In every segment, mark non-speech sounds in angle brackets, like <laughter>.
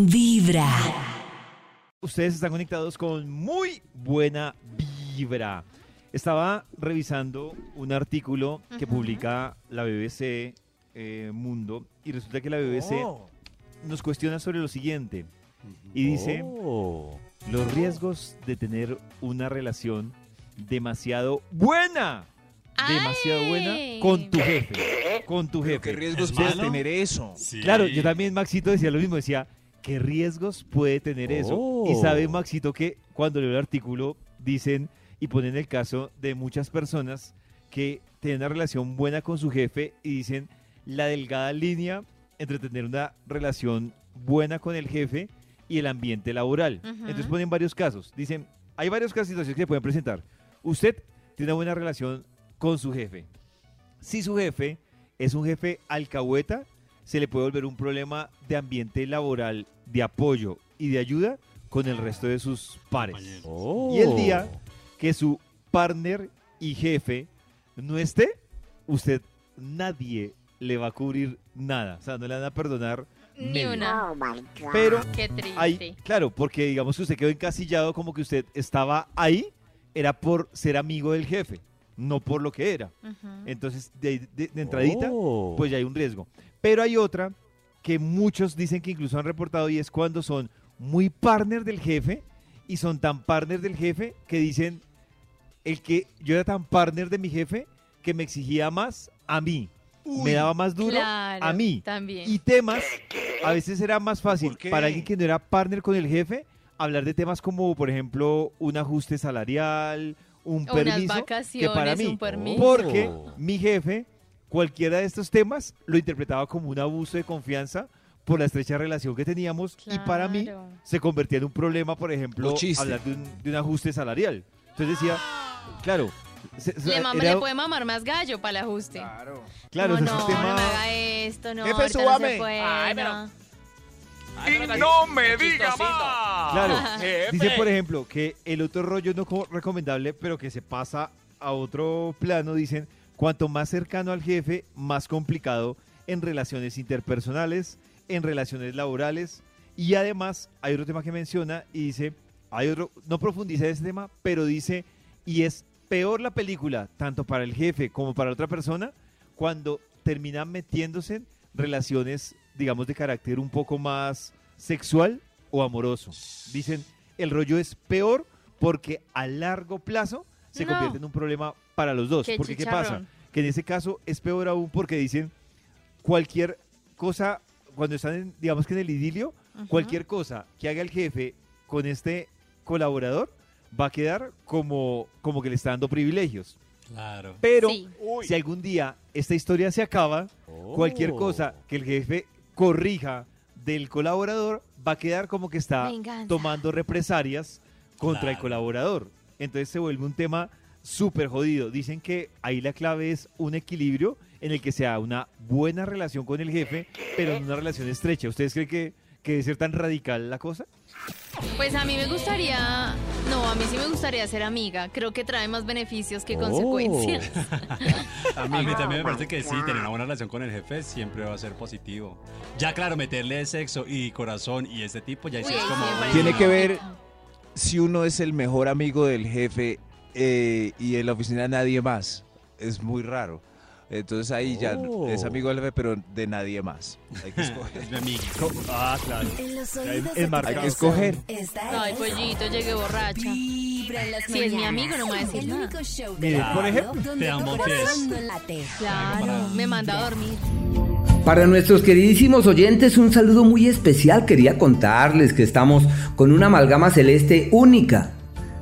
Vibra. Ustedes están conectados con muy buena vibra. Estaba revisando un artículo que Ujú. publica la BBC eh, Mundo y resulta que la BBC Oh. nos cuestiona sobre lo siguiente y dice Oh. los riesgos de tener una relación demasiado buena, demasiado ¡Ay! buena con tu jefe, con tu jefe. ¿Qué riesgos ¿Es puede malo? tener eso? Sí. Claro, yo también, Maxito, decía lo mismo, decía, ¿qué riesgos puede tener eso? Y Oh. sabe, Maxito, que cuando leo el artículo dicen y ponen el caso de muchas personas que tienen una relación buena con su jefe y dicen la delgada línea entre tener una relación buena con el jefe y el ambiente laboral. Entonces ponen varios casos. Dicen, hay varios casos situaciones que se pueden presentar. Usted tiene una buena relación con su jefe. Si su jefe es un jefe alcahueta, se le puede volver un problema de ambiente laboral, de apoyo y de ayuda con el resto de sus pares. Oh. Y el día que su partner y jefe no esté, usted nadie le va a cubrir nada. O sea, no le van a perdonar Ni medio. una. Pero Qué triste. hay, claro, porque digamos que usted quedó encasillado como que usted estaba ahí, era por ser amigo del jefe, no por lo que era. Entonces, de, de- de entradita, Oh. pues ya hay un riesgo. Pero hay otra que muchos dicen que incluso han reportado y es cuando son muy partner del jefe y son tan partner del jefe que dicen el que yo era tan partner de mi jefe que me exigía más a mí, me daba más duro Claro, a mí. También. Y temas, a veces era más fácil para alguien que no era partner con el jefe hablar de temas como, por ejemplo, un ajuste salarial, un unas permiso, que vacaciones, para mí. un permiso. Porque Oh. mi jefe, cualquiera de estos temas, lo interpretaba como un abuso de confianza por la estrecha relación que teníamos y para mí se convertía en un problema, por ejemplo, hablar de un, de un ajuste salarial. Entonces decía, <gasps> claro, se- se- Le, mama- era- le puede mamar más gallo para el ajuste. Claro. claro, ese no, sistema- no me haga esto, no, Jefe, no se puede, Ay, pero- no. Y no me diga más. Claro, <laughs> dice por ejemplo que el otro rollo no como recomendable, pero que se pasa a otro plano, dicen, cuanto más cercano al jefe, más complicado en relaciones interpersonales, en relaciones laborales, y además hay otro tema que menciona y dice, hay otro, no profundiza en ese tema, pero dice, y es peor la película, tanto para el jefe como para otra persona, cuando terminan metiéndose en relaciones, digamos, de carácter un poco más sexual o amoroso. Dicen, el rollo es peor porque a largo plazo se No. convierte en un problema para los dos. Qué porque ¿qué pasa? Que en ese caso es peor aún porque dicen cualquier cosa, cuando están, en, digamos que en el idilio, cualquier cosa que haga el jefe con este colaborador va a quedar como, como que le está dando privilegios. Claro. Pero Sí. si algún día esta historia se acaba, cualquier Oh. cosa que el jefe corrija del colaborador va a quedar como que está tomando represalias contra el colaborador. Entonces se vuelve un tema súper jodido. Dicen que ahí la clave es un equilibrio en el que sea una buena relación con el jefe, pero en una relación estrecha. ¿Ustedes creen que, que debe ser tan radical la cosa? Pues a mí me gustaría, no, a mí sí me gustaría ser amiga. Creo que trae más beneficios que Oh. <laughs> consecuencias. A mí también me parece que sí, tener una buena relación con el jefe siempre va a ser positivo. Ya claro, meterle sexo y corazón y ese tipo, ya sí Uy, es como... Tiene que ver-. Si uno es el mejor amigo del jefe eh, y en la oficina nadie más, es muy raro. Entonces ahí ya Oh. es amigo del jefe, pero de nadie más. Hay que escoger. <laughs> Es mi amigo. Ah, claro. En los Ya, oídos. Hay que escoger. Ay, es pollito, llegué borracha. Vibra en las Si es mi mañanas. amigo, no me va a decir El nada. único show Mire, por ejemplo, donde te amo, no late. Claro, me manda a dormir. Para nuestros queridísimos oyentes, un saludo muy especial. Quería contarles que estamos con una amalgama celeste única.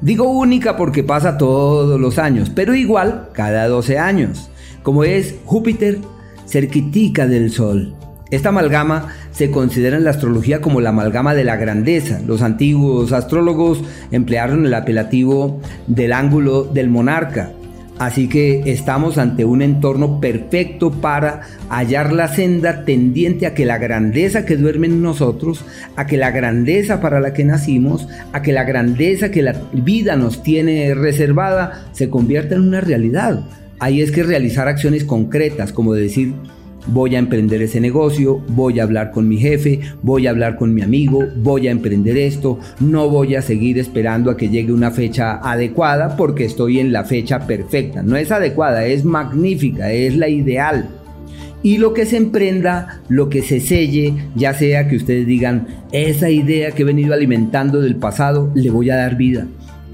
Digo única porque pasa todos los años, pero igual cada 12 años, como es Júpiter cerquitica del Sol. Esta amalgama se considera en la astrología como la amalgama de la grandeza. Los antiguos astrólogos emplearon el apelativo del ángulo del monarca. Así que estamos ante un entorno perfecto para hallar la senda tendiente a que la grandeza que duerme en nosotros, a que la grandeza para la que nacimos, a que la grandeza que la vida nos tiene reservada se convierta en una realidad. Ahí es que realizar acciones concretas, como decir, voy a emprender ese negocio, voy a hablar con mi jefe, voy a hablar con mi amigo, voy a emprender esto, no voy a seguir esperando a que llegue una fecha adecuada porque estoy en la fecha perfecta. No es adecuada, es magnífica, es la ideal. Y lo que se emprenda, lo que se selle, ya sea que ustedes digan, esa idea que he venido alimentando del pasado, le voy a dar vida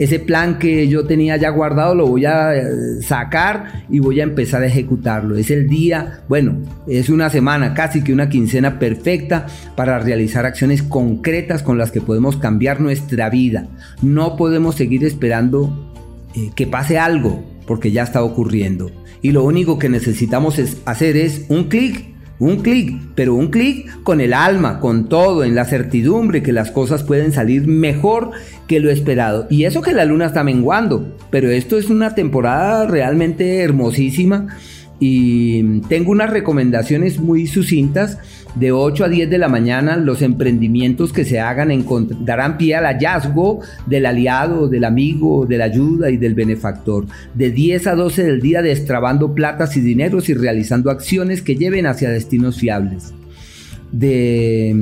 ese plan que yo tenía ya guardado lo voy a eh, sacar y voy a empezar a ejecutarlo. Es el día, bueno, es una semana, casi que una quincena perfecta para realizar acciones concretas con las que podemos cambiar nuestra vida. No podemos seguir esperando eh, que pase algo porque ya está ocurriendo. Y lo único que necesitamos es hacer es un clic un clic, pero un clic con el alma, con todo, en la certidumbre que las cosas pueden salir mejor que lo esperado. Y eso que la luna está menguando, pero esto es una temporada realmente hermosísima y tengo unas recomendaciones muy sucintas. De 8 a 10 de la mañana los emprendimientos que se hagan darán pie al hallazgo del aliado, del amigo, de la ayuda y del benefactor. De 10 a 12 del día destrabando platas y dineros y realizando acciones que lleven hacia destinos fiables. De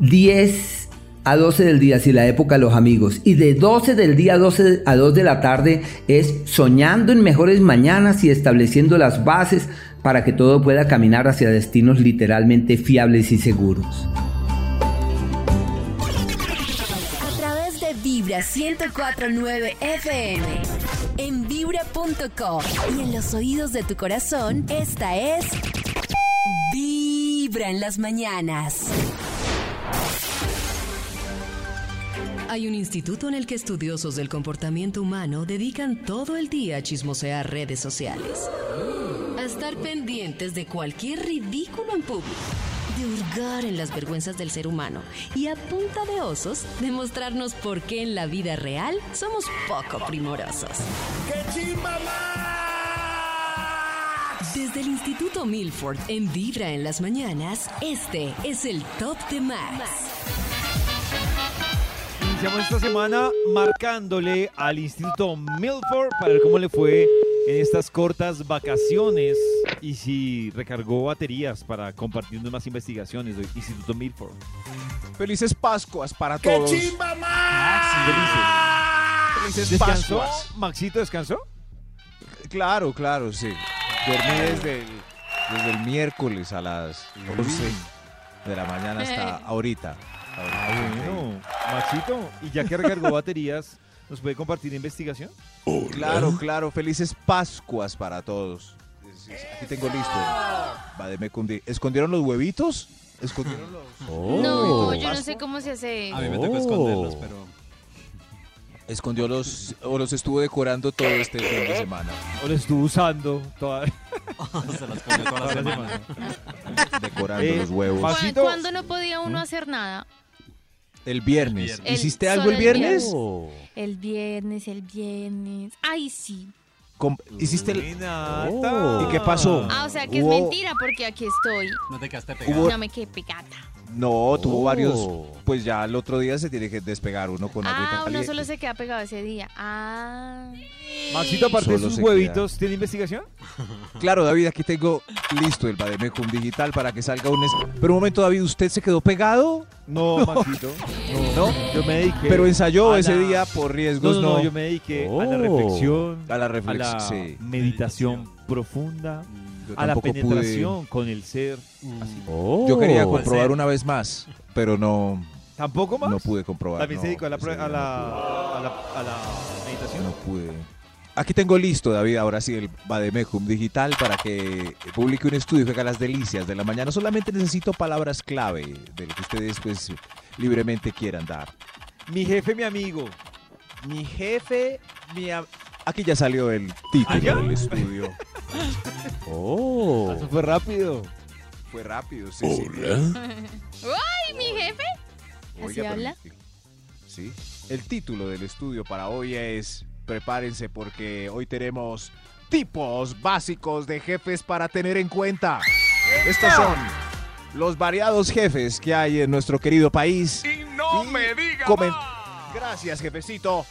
10 mm, a 12 del día, si la época de los amigos. Y de 12 del día a 12 a 2 de la tarde es soñando en mejores mañanas y estableciendo las bases para que todo pueda caminar hacia destinos literalmente fiables y seguros. A través de Vibra 1049 FM, en vibra.com y en los oídos de tu corazón, esta es Vibra en las mañanas. Hay un instituto en el que estudiosos del comportamiento humano dedican todo el día a chismosear redes sociales. A estar pendientes de cualquier ridículo en público. De hurgar en las vergüenzas del ser humano. Y a punta de osos, demostrarnos por qué en la vida real somos poco primorosos. Desde el Instituto Milford en Vibra en las mañanas, este es el Top de Max. Iniciamos esta semana marcándole al Instituto Milford para ver cómo le fue en estas cortas vacaciones y si recargó baterías para compartiendo más investigaciones del Instituto Milford. Felices Pascuas para todos. Felices. Felices ¿Descansó? Pascuas. ¿Maxito descansó? Claro, claro, sí. Dormí desde el, desde el miércoles a las 11 de la mañana hasta ahorita. Ah, bueno. Maxito, y ya que recargó <laughs> baterías, ¿nos puede compartir investigación? Claro, claro. Felices Pascuas para todos. Aquí tengo listo. Vademecum. ¿Escondieron los huevitos? ¿Escondieron los...? <laughs> Oh. No, yo no sé cómo se hace. A mí me tocó esconderlos, pero Escondió los... o los estuvo decorando todo este fin de semana. ¿O lo estuvo usando toda, <laughs> se las comió toda la semana. semana? Decorando Eh, los huevos. ¿Cu- Maxito. ¿Cuándo no podía uno hacer nada? El viernes. El- ¿Hiciste algo el el viernes? viernes. El viernes, el viernes. Ay, sí. Com- ¿Hiciste el... Nata. ¿Y qué pasó? Ah, o sea que es Hubo- mentira porque aquí estoy. No te quedaste pegado. Hubo- No me quedé pegada. No, tuvo varios... Pues ya el otro día se tiene que despegar uno con agüita Ah, uno solo se queda pegado ese día. Ah. Maxito, aparte de sus huevitos, ¿tiene investigación? Claro, David, aquí tengo listo el Bademecum digital para que salga un... es- Pero un momento, David, ¿usted se quedó pegado? No, <laughs> Maxito. No, yo me dediqué. Pero ensayó ese día por No, riesgos, no, no. no, yo me dediqué a la reflexión, A la a reflexión, la sí. meditación profunda, Yo a la pude- penetración con el ser. Así. Yo quería Oh. comprobar una vez más, pero no, ¿Tampoco más? no pude comprobar. También se dedicó a la, ese pro- día a no la, a la, a la pude, meditación. No pude. Aquí tengo listo, David, ahora sí, el Bademecum digital para que publique un estudio que haga las delicias de la mañana. Solamente necesito palabras clave de lo que ustedes pues libremente quieran dar. Mi jefe, mi amigo. Mi jefe, mi Aquí ya salió el título del estudio. Eso fue rápido. Fue rápido, sí, sí. ¡Ay, mi jefe! ¿Así habla? el- Sí. El título del estudio para hoy es Prepárense porque hoy tenemos tipos básicos de jefes para tener en cuenta. Estos son los variados jefes que hay en nuestro querido país. Y no me diga Gracias, jefecito.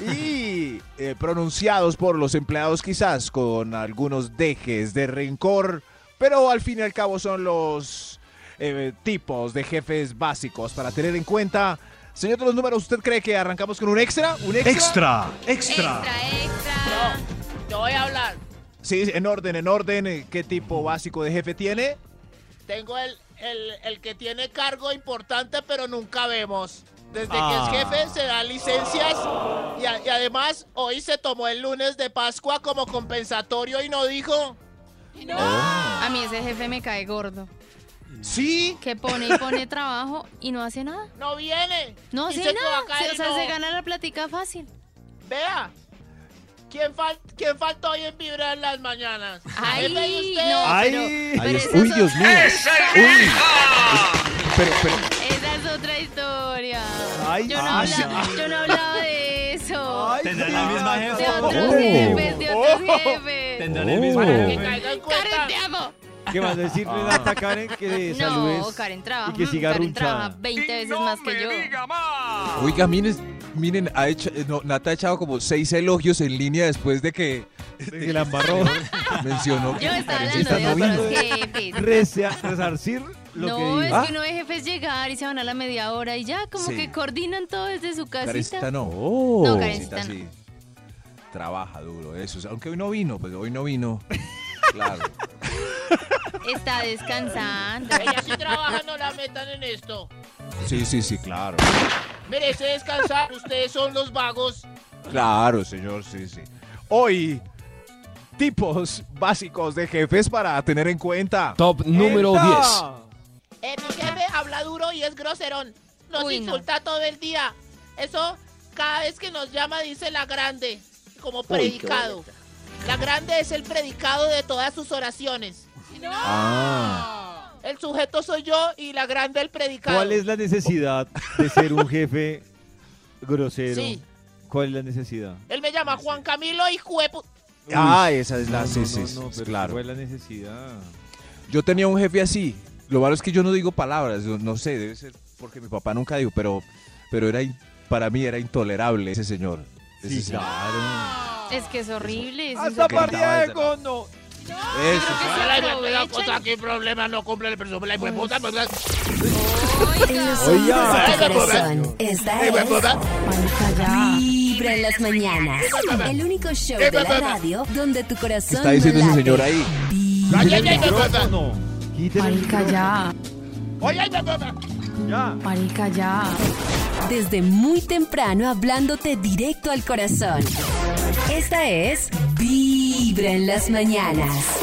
Y eh, pronunciados por los empleados quizás con algunos dejes de rencor Pero al fin y al cabo son los eh, tipos de jefes básicos para tener en cuenta. Señor de los números, ¿usted cree que arrancamos con un extra? ¿Un extra? Extra, extra. Yo voy a hablar. Sí, en orden, en orden. eh, ¿Qué tipo básico de jefe tiene? Tengo el, el, el que tiene cargo importante, pero nunca vemos. Desde Ah. que es jefe se dan licencias y, a- y además hoy se tomó el lunes de Pascua como compensatorio y no dijo. A mí ese jefe me cae gordo. Sí. Que pone y pone trabajo y no hace nada. No viene. No hace nada. Se- o sea, no. se gana la plática fácil. Vea. ¿Quién, fal ¿Quién faltó hoy en Vibra en las mañanas? Ay, no, Ay. pero, Ay, pero es- uy, es Dios mío. Uy. Pero, pero, Esa es otra historia. Ay, yo, no ay, hablaba, yo no hablaba de eso. Ay, ¿Tendrán la misma de jefa? otros Oh. jefes, de otros Oh. jefes. ¿Tendrán el Oh. mismo Que jefe? Karen, te amo. ¿Qué más decir, Renata Karen? Que saludes. No, Karen trabaja. y que siga Karen runchada. trabaja 20 veces más que yo. Oiga, miren, miren ha hecho, eh, no, Nata ha echado como seis elogios en línea después de que De que la embarró. <laughs> mencionó que Yo estaba hablando no de otros jefes. Resarcir lo no, que es Ah. que uno de jefes llegar y se van a la media hora y ya, como Sí. que coordinan todo desde su Karencita casita. no. No, Karencita Karencita sí. Trabaja duro, eso. Aunque hoy no vino, pues hoy no vino. Claro. Está descansando. Ella sí trabaja, no la metan en esto. Sí, sí, sí, claro. Merece descansar. Ustedes son los vagos. claro, señor, sí, sí. Hoy, tipos básicos de jefes para tener en cuenta. Top número 10. Eh, mi jefe habla duro y es groserón. Nos Uy, no. insulta todo el día. Eso, cada vez que nos llama, dice la grande, como predicado. La grande es el predicado de todas sus oraciones. Ah. El sujeto soy yo y la grande el predicado. ¿Cuál es la necesidad de ser un jefe grosero? Sí. ¿Cuál es la necesidad? Él me llama Juan Camilo y juepu... Ah, esa es la. No, sí, no, sí, no, sí, no, pero claro. ¿Cuál es la necesidad? Yo tenía un jefe así. Lo malo es que yo no digo palabras. yo no sé, debe ser porque mi papá nunca dijo, pero, pero era in- para mí era intolerable ese señor. Ese Sí, señor. claro. Es que es horrible. ¡Hasta insoportable. partida de! Eso. Me da aprovechan. cosa, qué problema, no cumple el presupuesto. La hijueputa, pues, En los Oiga. Esta es. Vibra en las mañanas. El único show de la radio donde tu corazón Está diciendo no ese señor ahí. Vibra. Ay, Marica, ya. Oye. Ya. Marica, ya. Desde muy temprano hablándote directo al corazón. Esta es Vibra en las mañanas.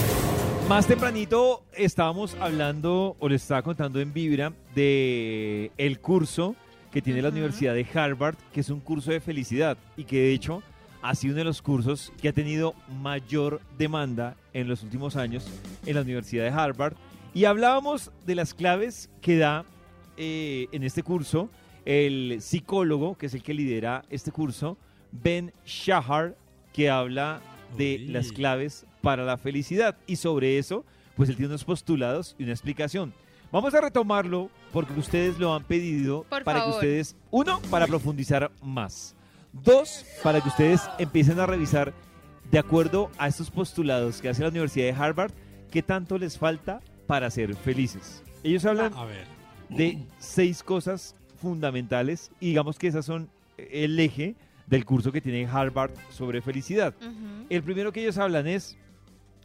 Más tempranito estábamos hablando, o les estaba contando en Vibra, de el curso que tiene la. Universidad de Harvard, que es un curso de felicidad y que de hecho ha sido uno de los cursos que ha tenido mayor demanda en los últimos años en la Universidad de Harvard. Y hablábamos de las claves que da eh, en este curso el psicólogo, que es el que lidera este curso, Ben Shahar, que habla de Uy. las claves para la felicidad. Y sobre eso, pues él tiene unos postulados y una explicación. Vamos a retomarlo porque ustedes lo han pedido Por para que ustedes, uno, para profundizar más. Dos, para que ustedes empiecen a revisar, de acuerdo a estos postulados que hace la Universidad de Harvard, qué tanto les falta para ser felices. Ellos hablan A ver. de seis cosas fundamentales y digamos que esas son el eje del curso que tiene Harvard sobre felicidad. El primero que ellos hablan es,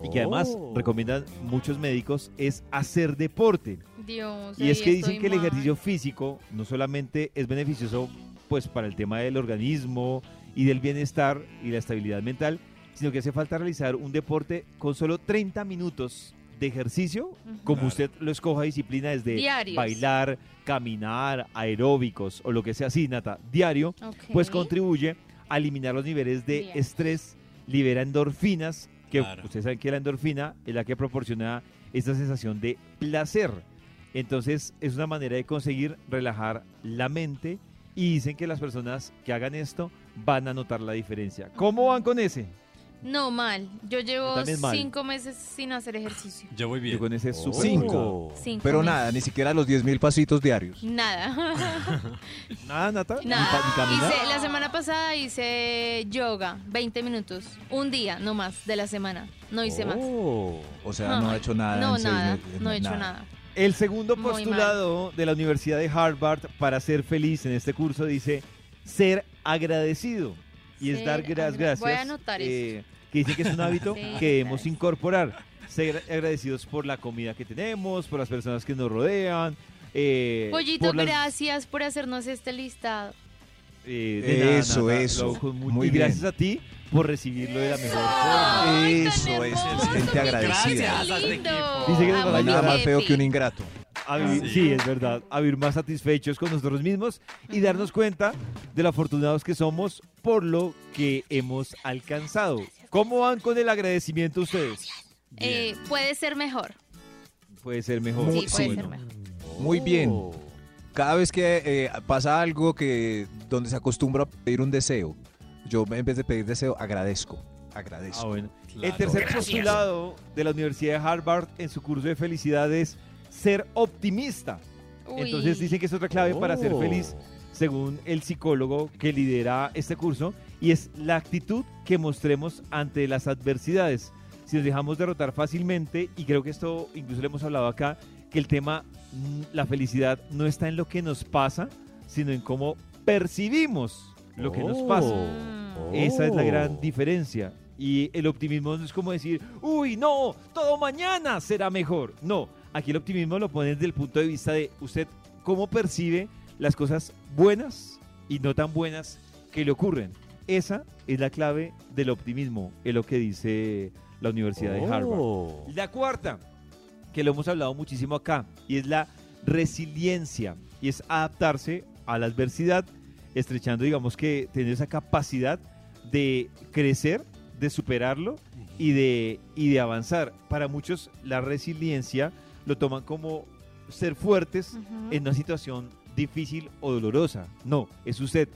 y que además Oh. recomiendan muchos médicos, es hacer deporte. Dios. Y es que dicen que el ejercicio físico no solamente es beneficioso pues para el tema del organismo y del bienestar y la estabilidad mental, sino que hace falta realizar un deporte con solo 30 minutos de ejercicio, como Claro. usted lo escoja disciplina desde Diarios. bailar, caminar, aeróbicos o lo que sea así, Nata, diario, pues contribuye a eliminar los niveles de Bien. estrés, libera endorfinas, que Claro. ustedes saben que la endorfina es la que proporciona esta sensación de placer. Entonces es una manera de conseguir relajar la mente y dicen que las personas que hagan esto van a notar la diferencia. ¿Cómo van con ese? No, mal. Yo llevo Yo también mal. cinco meses sin hacer ejercicio. Yo voy bien. Yo con ese Oh. súper Cinco. Cinco Pero meses. nada, ni siquiera los 10 mil pasitos diarios. Nada. <laughs> Nada, Nata. Ni Nada. pa- ni caminar. Hice- la semana pasada hice yoga, 20 minutos. Un día, no más, de la semana. No hice más. Oh. O sea, no ha hecho nada. No, en seis nada. meses, No he hecho nada. El segundo Muy postulado de la Universidad de Harvard para ser feliz en este curso dice ser agradecido. Y es Ser dar gracias. Voy a anotar eh, que dice que es un hábito <laughs> Sí, que debemos incorporar. Ser agradecidos por la comida que tenemos, por las personas que nos rodean. eh, Pollito, por las- gracias por hacernos este listado. eh, de nada, Eso, eso. Muy y gracias bien. a ti por recibirlo de la mejor forma. Eso es gente agradecida. Lindo. Dice que nos va a. Nada más feo que un ingrato. a vivir- Sí. sí, es verdad, a vivir más satisfechos con nosotros mismos y darnos cuenta de lo afortunados que somos por lo que hemos alcanzado. ¿Cómo van con el agradecimiento ustedes? Eh, puede ser mejor. Puede ser mejor. Sí, puede sí. ser mejor. Muy bien. Oh. Cada vez que eh, pasa algo que donde se acostumbra a pedir un deseo, yo en vez de pedir deseo, agradezco. Agradezco. Ah, bueno. El tercer postulado de la Universidad de Harvard en su curso de felicidad es ser optimista. Uy. Entonces dicen que es otra clave para ser Oh. feliz, según el psicólogo que lidera este curso, y es la actitud que mostremos ante las adversidades. Si nos dejamos derrotar fácilmente, y creo que esto incluso lo hemos hablado acá, que el tema, mm, la felicidad no está en lo que nos pasa, sino en cómo percibimos lo que nos pasa. Mm. Esa es la Oh. gran diferencia. Y el optimismo no es como decir, uy, no, todo mañana será mejor. No, aquí el optimismo lo pone desde el punto de vista de usted cómo percibe las cosas buenas y no tan buenas que le ocurren. Esa es la clave del optimismo, es lo que dice la Universidad de Harvard. La cuarta, que lo hemos hablado muchísimo acá, y es la resiliencia, y es adaptarse a la adversidad, estrechando, digamos que tener esa capacidad de crecer, de superarlo y de, y de avanzar. Para muchos la resiliencia lo toman como ser fuertes en una situación difícil o dolorosa. No, es usted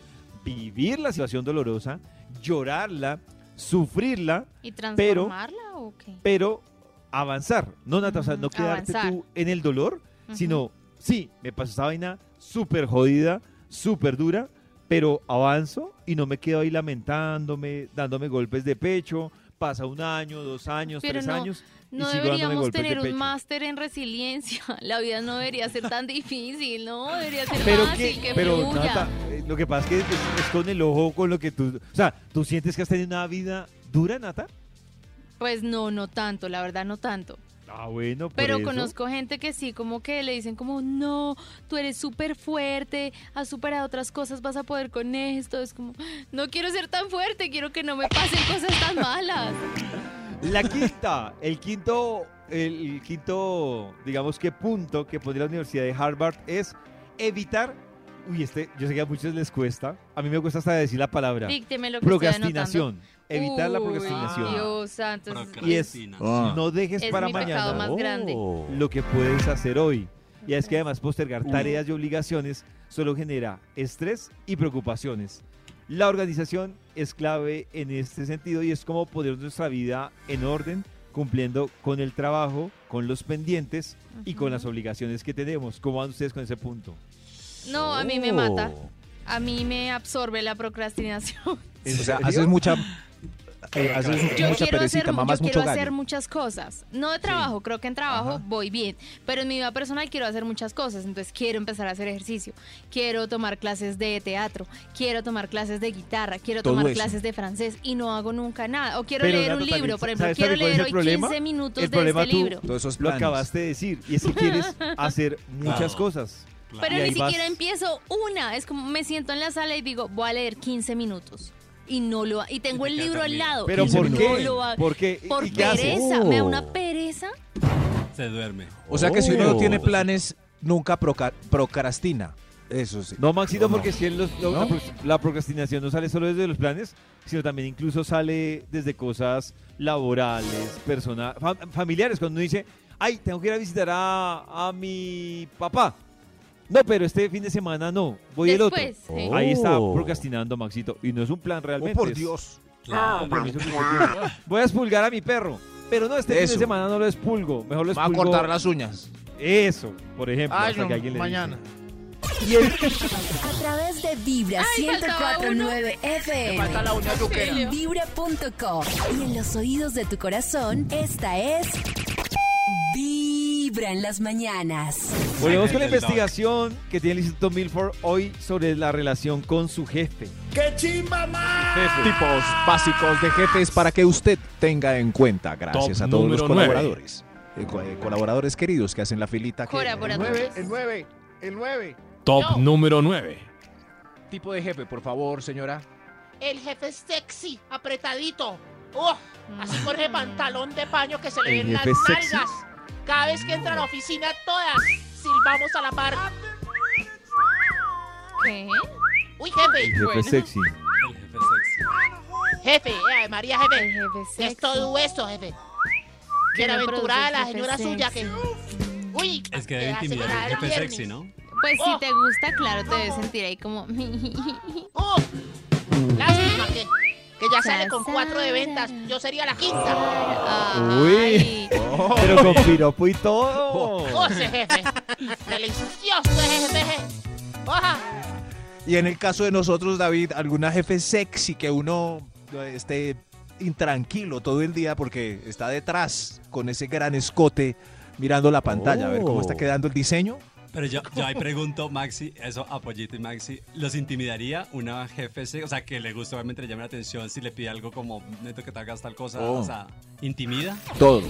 vivir la situación dolorosa, llorarla, sufrirla, ¿Y pero- transformarla o qué? pero avanzar. No, Nata, o sea, no quedarte avanzar. tú en el dolor, sino, sí, me pasó esa vaina súper jodida, súper dura, pero avanzo y no me quedo ahí lamentándome, dándome golpes de pecho. Pasa un año, dos años, Pero tres no, años. No deberíamos de tener un máster en resiliencia. <laughs> La vida no debería ser tan difícil, ¿no? Debería ser Pero fácil, que, que pero fluya. Nata, lo que pasa es que es, es con el ojo, con lo que tú, o sea, ¿tú sientes que has tenido una vida dura, Nata? Pues no, no tanto, la verdad no tanto. Ah, bueno, por Pero eso. conozco gente que sí, como que le dicen como, no, tú eres súper fuerte, has superado otras cosas, vas a poder con esto. Es como, no quiero ser tan fuerte, quiero que no me pasen cosas tan malas. <laughs> La quinta, el quinto, el quinto, digamos que punto que pone la Universidad de Harvard es evitar, uy, este, yo sé que a muchos les cuesta, a mí me cuesta hasta decir la palabra, Dícteme lo que estoy anotando. procrastinación, evitar la Uy, procrastinación. Dios santo, Y es, Procrastinación. no dejes es para mi mañana más grande. lo que puedes hacer hoy. Y es que además postergar tareas y obligaciones solo genera estrés y preocupaciones. La organización es clave en este sentido y es como poner nuestra vida en orden, cumpliendo con el trabajo, con los pendientes y con las obligaciones que tenemos. ¿Cómo van ustedes con ese punto? No, a mí me mata. A mí me absorbe la procrastinación. O <laughs> ¿En sea, haces mucha, eh, haces Yo mucha quiero, perecita, hacer, mamás yo mucho quiero hacer muchas cosas. No de trabajo, creo que en trabajo Ajá. voy bien. Pero en mi vida personal quiero hacer muchas cosas. Entonces quiero empezar a hacer ejercicio. Quiero tomar clases de teatro. Quiero tomar clases de guitarra. Quiero Todo tomar eso. clases de francés. Y no hago nunca nada. O quiero Pero, leer un libro. Por ejemplo, ¿sabes quiero leer hoy problema? 15 minutos El de problema este tú- libro. Todos esos Lo acabaste de decir y es que quieres <laughs> hacer muchas cosas. Pero Y ni vas- siquiera empiezo una. Es como me siento en la sala y digo, voy a leer 15 minutos. Y no lo y tengo el libro al lado. Pero ¿por no qué? lo ha- ¿Por qué? Por pereza. Me da una Oh. pereza. Se duerme. O sea que si uno no Oh. tiene planes, nunca proca- procrastina. Eso sí. No, Maxito, ¿O no? porque es que los- lo- ¿No? la, pro- la procrastinación no sale solo desde los planes, sino también incluso sale desde cosas laborales, persona- fam- familiares. Cuando uno dice, ay, tengo que ir a visitar a, a mi papá. No, pero este fin de semana no, voy el otro. Ahí está Oh. procrastinando Maxito. Y no es un plan Oh, realmente. por Dios. Claro. Permiso tiene. Voy a expulgar a mi perro. Pero no, este fin de semana no lo expulgo. Mejor lo Va a expulgo. cortar las uñas. Eso, por ejemplo. Ay, hasta no, que alguien le mañana. dice. Y el, <laughs> A través de Vibra Ay, faltaba 1049 FM. Falta la uña yuquera. En vibra.com. Y en los oídos de tu corazón, esta es. Vibra en las mañanas. volvemos con la investigación que tiene el Instituto Milford hoy sobre la relación con su jefe. Tipos básicos de jefes para que usted tenga en cuenta. Gracias Top a todos los colaboradores. Eh, co- eh, colaboradores queridos que hacen la filita. que- Colaboradores. El 9, el 9. Top número 9. Tipo de jefe, por favor, señora. El jefe sexy, apretadito. ¡Oh! Así con ese pantalón de paño que se le ¿El ven las jefe sexy? nalgas. Cada vez que entra a la oficina, todas silbamos a la par. ¿Qué? Uy, jefe, El jefe Bueno. sexy. El jefe sexy. jefe, eh, María, El jefe. jefe ¿Qué es sexy. todo esto, jefe? ¿Quién Bienaventurada la señora jefe suya sexy? que. Uy, Es que debe la intimidar el jefe viernes. sexy, ¿no? Pues si Oh. te gusta, claro, te debes sentir ahí como... ¡Oh! Lástima que, que ya sale con cuatro de ventas. Yo sería la quinta. Uy. Ay. Pero con piropo y todo. ¡Oh, ese jefe! ¡Delicioso jefe! ¡Oja! Y en el caso de nosotros, David, alguna jefe sexy que uno eh, esté intranquilo todo el día porque está detrás con ese gran escote mirando la pantalla a ver cómo está Oh. quedando el diseño. Pero yo, yo ahí pregunto, Maxi, eso a Pollito y Maxi, ¿los intimidaría una jefe? O sea, que le gusta, obviamente le llame la atención si le pide algo como, neto que te hagas tal cosa, Oh. o sea, ¿intimida? Todos.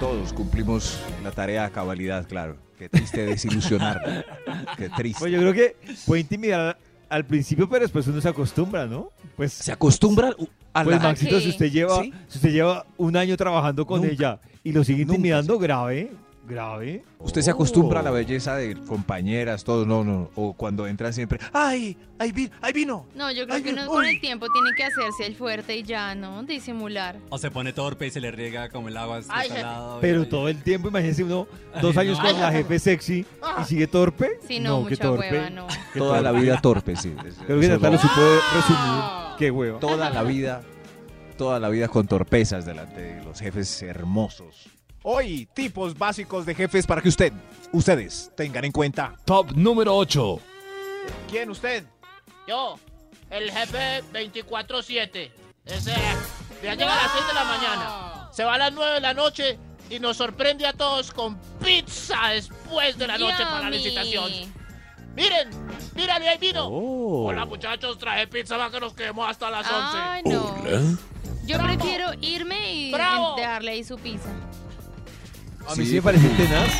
Todos cumplimos la tarea a cabalidad, claro. Qué triste desilusionar. <laughs> Qué triste. Pues yo creo que puede intimidar al principio, pero después uno se acostumbra, ¿no? Pues, se acostumbra a pues la... Maxito, si usted lleva, ¿Sí? si usted lleva un año trabajando con Nunca. ella y lo sigue Nunca, intimidando, grave, grave. Usted se acostumbra a la Oh. belleza de compañeras, todos, no, no. O cuando entran siempre, ¡ay! ¡Ahí vino! ¡Ahí vino! No, yo creo Ay, que uno con el tiempo tiene que hacerse el fuerte y ya, ¿no? Disimular. O se pone torpe y se le riega como el agua Ay, salado. Pero y- todo el tiempo, imagínese uno, dos Ay, años no. con la jefe sexy y sigue torpe. Sí, no, qué mucha torpe. hueva, no. qué Toda la torpe. vida torpe, sí. <laughs> Creo que Eso Nata no. lo supo resumir. Qué hueva. Toda la vida, toda la vida con torpezas delante de los jefes hermosos. Hoy, tipos básicos de jefes para que usted, ustedes, tengan en cuenta. Top número 8. ¿Quién usted? Yo, el jefe 24-7. Ese ya llega a las 6 de la mañana. Se va a las 9 de la noche y nos sorprende a todos con pizza después de la noche para la licitación. Miren, mírale, ahí vino. Oh. Hola muchachos, traje pizza para que nos quedemos hasta las 11. Ay, no. Yo Bravo. prefiero irme y Bravo. dejarle ahí su pizza. A mí Sí, sí me parece tenaz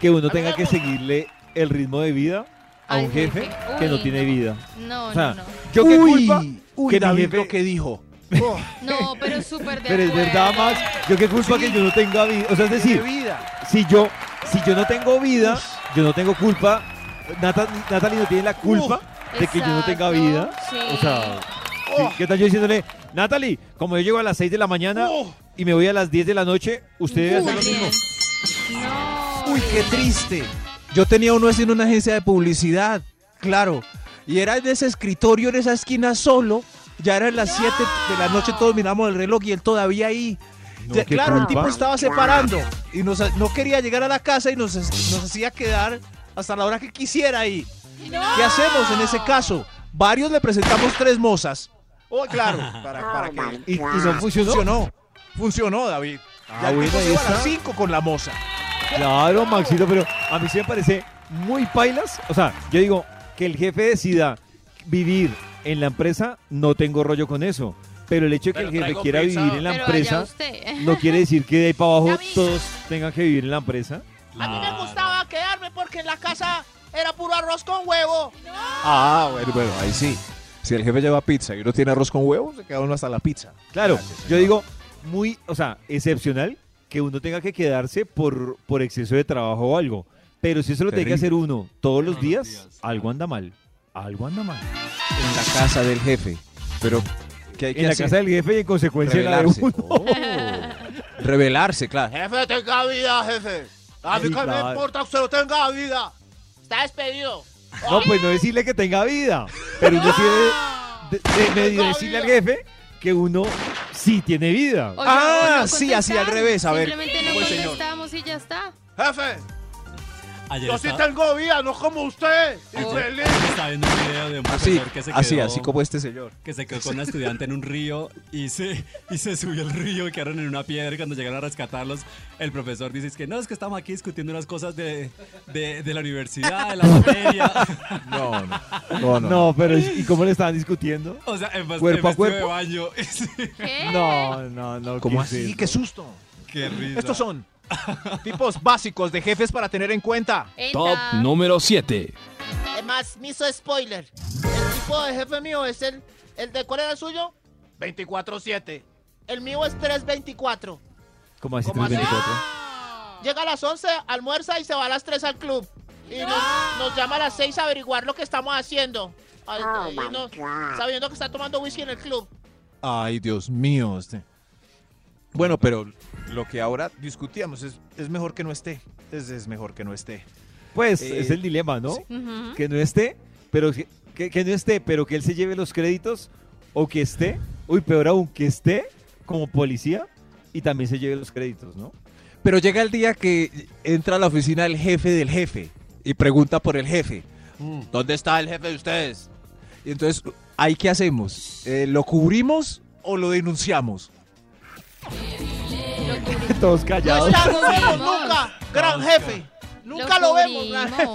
que uno tenga que seguirle el ritmo de vida a un jefe jefe. que no tiene no. vida. No, O sea, no, no. yo qué Uy, culpa uy, que mi David jefe... lo que dijo. <laughs> No, pero es súper de Pero es verdad. Max, yo qué culpa que yo no tenga vida. O sea, es decir, vida. si yo, si yo no tengo vida, yo no tengo culpa. Nata- Natalie no tiene la culpa de que yo no tenga vida. sí. O sea, sí, ¿qué tal yo diciéndole, Natalie, como yo llego a las 6 de la mañana y me voy a las 10 de la noche, usted debe hacer lo mismo? No. Uy, qué triste. Yo tenía uno así en una agencia de publicidad, claro. Y era en ese escritorio, en esa esquina solo. Ya eran las 7 de la noche, todos miramos el reloj y él todavía ahí. No, Ya, qué claro, el culpa. tipo estaba separando y nos, no quería llegar a la casa y nos, nos hacía quedar hasta la hora que quisiera ahí. ¿Qué hacemos en ese caso? Varios le presentamos tres mozas. Oh, claro, <laughs> para, para que... ¿Y, y no? Funcionó. Funcionó, David. Ah, ya se iba a las 5 con la moza. Claro, Maxito, pero a mí sí me parece muy pailas. O sea, yo digo que el jefe decida vivir en la empresa, no tengo rollo con eso. Pero el hecho de que Pero el jefe quiera pizza. vivir en la Pero empresa <laughs> no quiere decir que de ahí para abajo todos tengan que vivir en la empresa. A mí me gustaba quedarme porque en la casa era puro arroz con huevo. Ah, bueno, bueno, ahí sí. Si el jefe lleva pizza y uno tiene arroz con huevo, se queda uno hasta la pizza. Claro, Gracias, yo digo muy, o sea, excepcional que uno tenga que quedarse por, por exceso de trabajo o algo. Pero si eso lo tiene que hacer uno todos los días, días. algo anda mal. Algo anda mal. En la casa del jefe. Pero, ¿qué hay que En la hacer? casa del jefe y en consecuencia en la de Revelarse. uno. Oh. Revelarse, claro. Jefe, tenga vida, jefe. A mí Sí, que me importa que usted no tenga vida. Está despedido. No, pues no decirle que tenga vida, pero uno sí debe de- de- medio Tenga decirle al jefe que uno sí tiene vida. O Ah, sí, así al revés, a ver, Simplemente no ¿cómo el señor? contestamos y ya está. Jefe, Ayer yo sí estaba, tengo vida, no como usted. Infeliz. estaba viendo un video de un Así, profesor que se quedó, así, así como este señor. que se quedó con una estudiante en un río y se, y se subió al río y quedaron en una piedra y cuando llegaron a rescatarlos, el profesor dice es que no, es que estamos aquí discutiendo unas cosas de, de, de la universidad, de la <laughs> materia. No, no. No, no. No, pero ¿y cómo le estaban discutiendo? O sea, en, ¿Cuerpo a en cuerpo? de baño. <laughs> Sí, ¿Qué? No, no, no. ¿Cómo ¿qué es así? ¡Qué susto! Qué risa. Estos son <laughs> tipos básicos de jefes para tener en cuenta. Top número 7. Además, me hizo spoiler. El tipo de jefe mío es el, el de ¿cuál era el suyo? 24-7. El mío es 324. ¿Cómo así? ¿Cómo así? 324? Llega a las 11, almuerza y se va a las 3 al club. Y nos, nos llama a las 6 a averiguar lo que estamos haciendo. Ah, y nos- sabiendo que está tomando whisky en el club. Ay, Dios mío. Este. Bueno, pero lo que ahora discutíamos es, es mejor que no esté. Es, es mejor que no esté. Pues Eh, es el dilema, ¿no? Que no esté, pero que, que- que no esté, pero que él se lleve los créditos o que esté, uy, peor aún, que esté como policía y también se lleve los créditos, ¿no? Pero llega el día que entra a la oficina el jefe del jefe y pregunta por el jefe. ¿Dónde está el jefe de ustedes? Y entonces, ¿ahí qué hacemos? Eh, ¿Lo cubrimos o lo denunciamos? <laughs> Todos No callados. estamos vemos cubrimos. nunca, gran jefe. Nunca lo, vemos. gran jefe.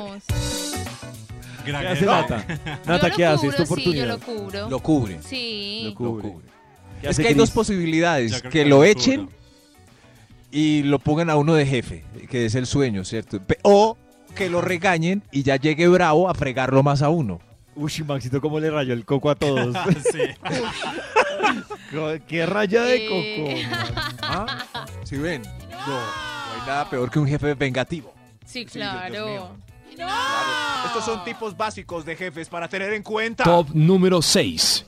Gran ¿Qué hace jefe. Nata? Nata, ¿qué lo hace? Es tu Sí, yo oportunidad. lo cubro. Lo cubre. Sí. Lo Lo cubre. cubre. ¿Qué Es que hay dos posibilidades. Que que lo lo echen y lo pongan a uno de jefe, que es el sueño, ¿cierto? O que lo regañen y ya llegue bravo a fregarlo más a uno. Uy, Maxito, cómo le rayó el coco a todos. <laughs> <laughs> ¡Qué raya de Eh. coco! ¿Sí ven? No, no hay nada peor que un jefe vengativo. Sí, claro. Estos son tipos básicos de jefes para tener en cuenta. Top número 6.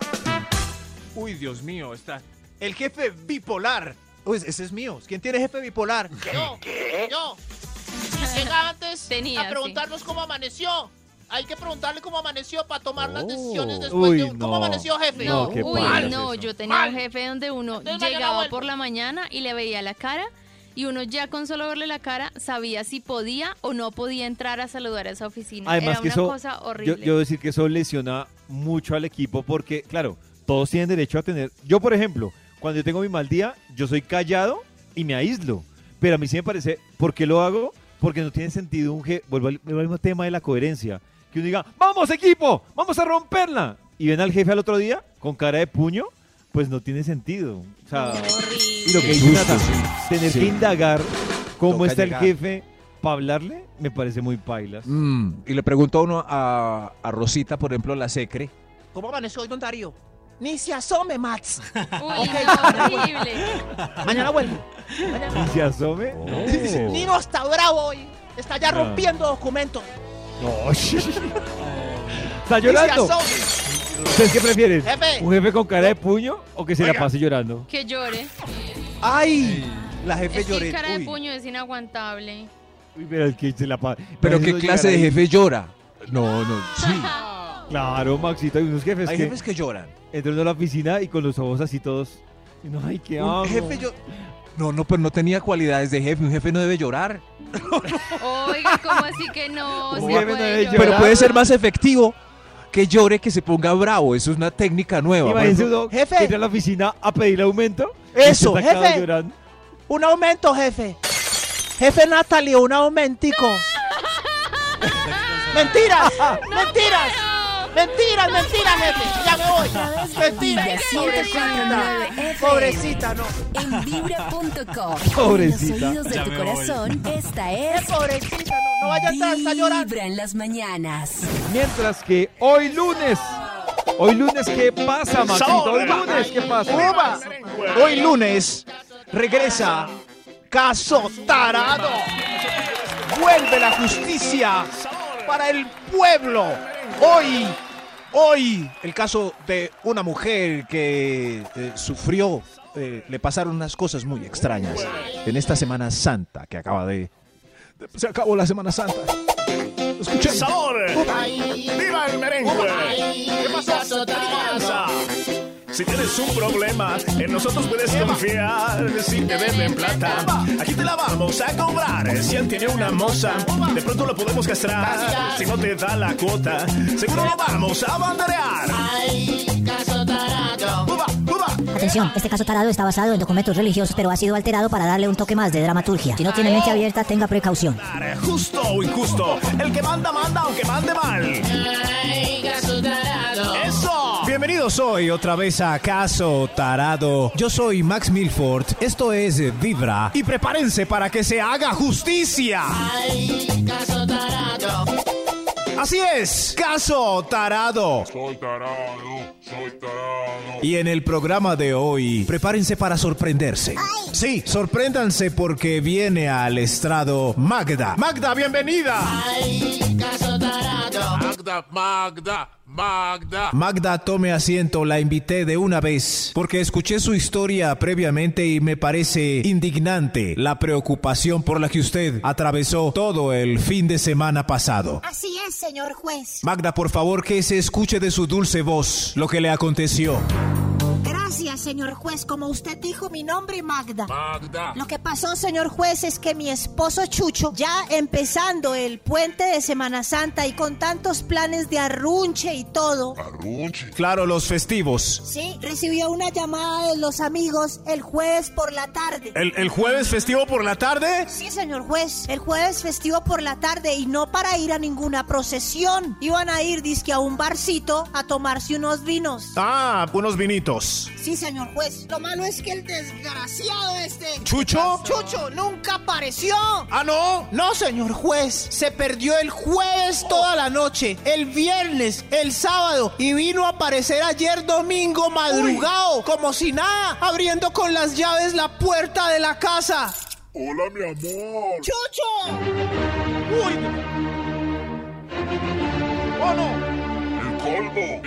Uy, Dios mío, está. El jefe bipolar. Uy, ese es mío. ¿Quién tiene jefe bipolar? Yo, yo. <laughs> Llega antes Tenía, a preguntarnos cómo amaneció. Hay que preguntarle cómo amaneció para tomar las Oh. decisiones después Uy, de un... ¿Cómo no. amaneció, jefe? No, No, uy, no, es yo tenía Mal. un jefe donde uno Entonces llegaba por la mañana y le veía la cara y uno ya con solo verle la cara sabía si podía o no podía entrar a saludar a esa oficina. Además Era que una eso, cosa yo, horrible. yo decir que eso lesiona mucho al equipo porque, claro, todos tienen derecho a tener... Yo, por ejemplo, cuando yo tengo mi mal día, yo soy callado y me aíslo. Pero a mí sí me parece, ¿por qué lo hago? Porque no tiene sentido un jefe... Vuelvo al, vuelvo al mismo tema de la coherencia. Que uno diga, vamos equipo, vamos a romperla. Y ven al jefe al otro día con cara de puño, pues no tiene sentido. O sea, y lo que dice sí. tener Sí. que indagar cómo Toca está llegar. el jefe para hablarle, me parece muy pailas. Mm, Y le pregunto a uno a, a Rosita, por ejemplo, la secre. ¿Cómo amaneció hoy, don Darío? Ni se asome, Max. Uy, no, horrible. Mañana vuelvo. Mañana. Y se asome. Oh. Nino está bravo hoy. Está ya No. rompiendo documentos. No. <laughs> ¿Está llorando? ¿Ustedes qué prefieren? Jefe. ¿Un jefe con cara de puño o que se la Oiga. pase llorando? Que llore. ¡Ay! La jefe Es que lloré. cara de Uy. puño es inaguantable. Uy, pero el que se la pase. ¿Pero qué clase de jefe llora? No, no, sí. <laughs> Claro, Maxito, hay unos jefes Hay que jefes que lloran. entran a la oficina y con los ojos así todos. y no, ay, qué Un amo. jefe yo... No, no, pero no tenía cualidades de jefe. Un jefe no debe llorar. Oiga, ¿cómo así que no? Puede llorar. Pero puede ser más efectivo que llore que se ponga bravo. Eso es una técnica nueva. Uno Jefe. que entra a la oficina a pedirle aumento. Eso, jefe. llorando. Un aumento, jefe. Jefe Natalie, un aumentico. <laughs> ¡Mentiras! ¡Mentiras! ¡Mentiras, mentiras, jefe! ¡Ya me voy! ¡Mentiras! 104.9 FM. Pobrecita, no. En vibra.com. Pobrecita. <laughs> En los oídos de Ya tu voy. corazón, esta ¡Qué es pobrecita, no! ¡No vaya a estar, está llorando! Vibra en las mañanas. Mientras que hoy lunes. Hoy lunes, ¿qué pasa, Maxito? Hoy lunes, ¿qué pasa? ¡Uva! Hoy lunes regresa Caso Tarado. Vuelve la justicia para el pueblo. Hoy, hoy, el caso de una mujer que eh, sufrió, eh, le pasaron unas cosas muy extrañas en esta Semana Santa que acaba de... se acabó la Semana Santa. Escuchen. ¡Sabor! ¡Viva el merengue! ¿Qué pasa? Si tienes un problema, en nosotros puedes confiar. Si te deben plata, aquí te la vamos a cobrar. Si él tiene una moza, de pronto lo podemos castrar. Si no te da la cuota, seguro lo vamos a banderear. Ay, caso tarado. Uba, uba. Atención, este caso tarado está basado en documentos religiosos, pero ha sido alterado para darle un toque más de dramaturgia. Si no tiene mente abierta, tenga precaución. Justo o injusto, el que manda, manda, aunque mande mal. Bienvenidos hoy otra vez a Caso Tarado. Yo soy Max Milford, esto es Vibra. Y prepárense para que se haga justicia. Ay, caso tarado. Así es, Caso Tarado. Soy tarado, soy tarado. Y en el programa de hoy, prepárense para sorprenderse. Sí, sorpréndanse porque viene al estrado Magda. Magda, bienvenida. Ay, caso tarado. Magda, Magda, Magda. Magda, tome asiento, la invité de una vez, porque escuché su historia previamente y me parece indignante la preocupación por la que usted atravesó todo el fin de semana pasado. Así es, señor juez. Magda, por favor, que se escuche de su dulce voz lo que le aconteció. Gracias, señor juez. Como usted dijo mi nombre, Magda. Magda. Lo que pasó, señor juez, es que mi esposo Chucho, ya empezando el puente de Semana Santa y con tantos planes de arrunche y todo, Arrunche. Claro, los festivos. sí, recibió una llamada de los amigos el jueves por la tarde. ¿El, el jueves festivo por la tarde? Sí, señor juez, el jueves festivo por la tarde y no para ir a ninguna procesión. Iban a ir, dizque a un barcito a tomarse unos vinos. Ah, unos vinitos. Sí, señor juez. Lo malo es que el desgraciado este... ¿Chucho? Chucho nunca apareció. Ah, no. No, señor juez, se perdió el jueves toda la noche, el viernes, el sábado y vino a aparecer ayer domingo madrugado, como si nada, abriendo con las llaves la puerta de la casa. Hola, mi amor. ¡Chucho! ¡Oh,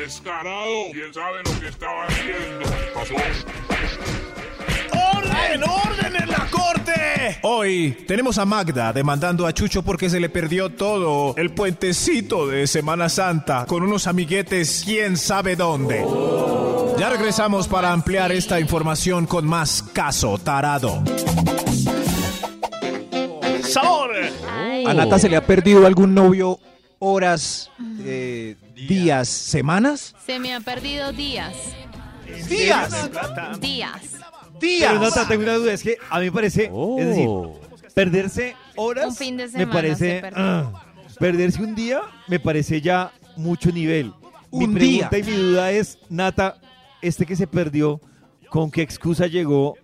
Descarado. ¿Quién sabe lo que estaba haciendo? Pasó. ¡Orden, orden en la corte! Hoy tenemos a Magda demandando a Chucho porque se le perdió todo el puentecito de Semana Santa con unos amiguetes quién sabe dónde. Ya regresamos para ampliar esta información con más caso tarado. ¡Sabor! ¿A Nata se le ha perdido algún novio horas, eh, días, semanas? Se me han perdido días. ¡Días! Días. Pero Nata, tengo una duda, es que a mí me parece, es decir, perderse horas Un fin de me semana parece, se perdió. ah, perderse un día me parece ya mucho nivel. Mi Un pregunta día. y mi duda es, Nata, este que se perdió, ¿con qué excusa llegó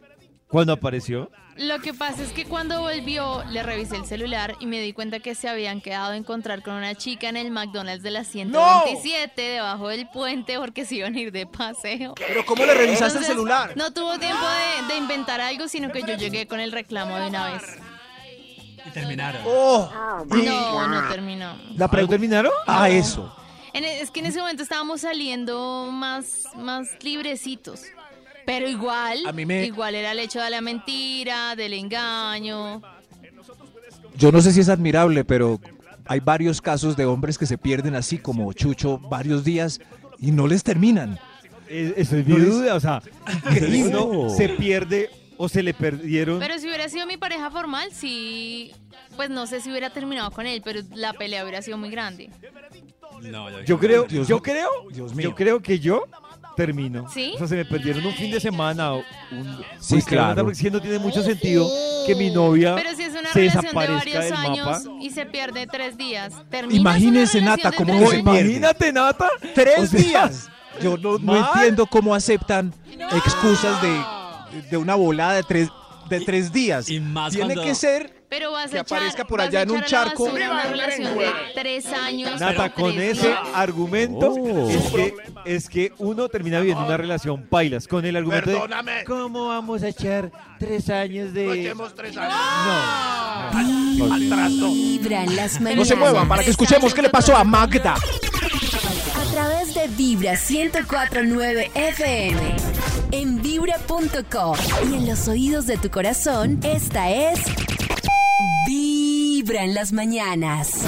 cuando apareció? Lo que pasa es que cuando volvió, le revisé el celular y me di cuenta que se habían quedado a encontrar con una chica en el McDonald's de la 127 debajo del puente porque se iban a ir de paseo. ¿Pero cómo le revisaste el celular? No tuvo tiempo de, de inventar algo, sino que yo llegué con el reclamo de una vez. Y terminaron. Oh, No, no terminó. la ¿Pero terminaron? Ah, eso. En e- es que en ese momento estábamos saliendo más, más librecitos. Pero igual, A mí me- igual era el hecho de la mentira, del engaño. Yo no sé si es admirable, pero hay varios casos de hombres que se pierden así como Chucho varios días y no les terminan. Eh, Eso es mi No duda, o sea, <laughs> Increíble. se pierde o se le perdieron. Pero si hubiera sido mi pareja formal, sí, pues no sé si hubiera terminado con él, pero la pelea hubiera sido muy grande. No, Yo creo, Dios yo mío. creo, Dios mío. yo creo que yo termino. ¿Sí? O sea, se me perdieron un fin de semana. Un, Sí, pues, claro. Porque si no tiene mucho sentido que mi novia Pero si es una se relación de desaparezca varios del años mapa. y se pierde tres días, Imagínese, Nata, de cómo se pierde. Imagínate, Nata. Tres O sea, días. Yo no, entiendo cómo aceptan excusas de, de una volada de tres, de tres días. y más Tiene cuando- que ser Pero vas Que a echar, aparezca por allá a en un charco. basura Una relación de tres años. Nata, con tres ese días. argumento Oh. es, que, es que uno termina viviendo una relación pailas. Con el argumento Perdóname. de ¿cómo vamos a echar tres años de...? Echemos tres años. No. Al trasto. Vibra en las mañanas. No se muevan para que escuchemos qué le pasó a Magda. A través de Vibra 1049 FM. En vibra.com. Y en los oídos de tu corazón, esta es. Vibra en las mañanas.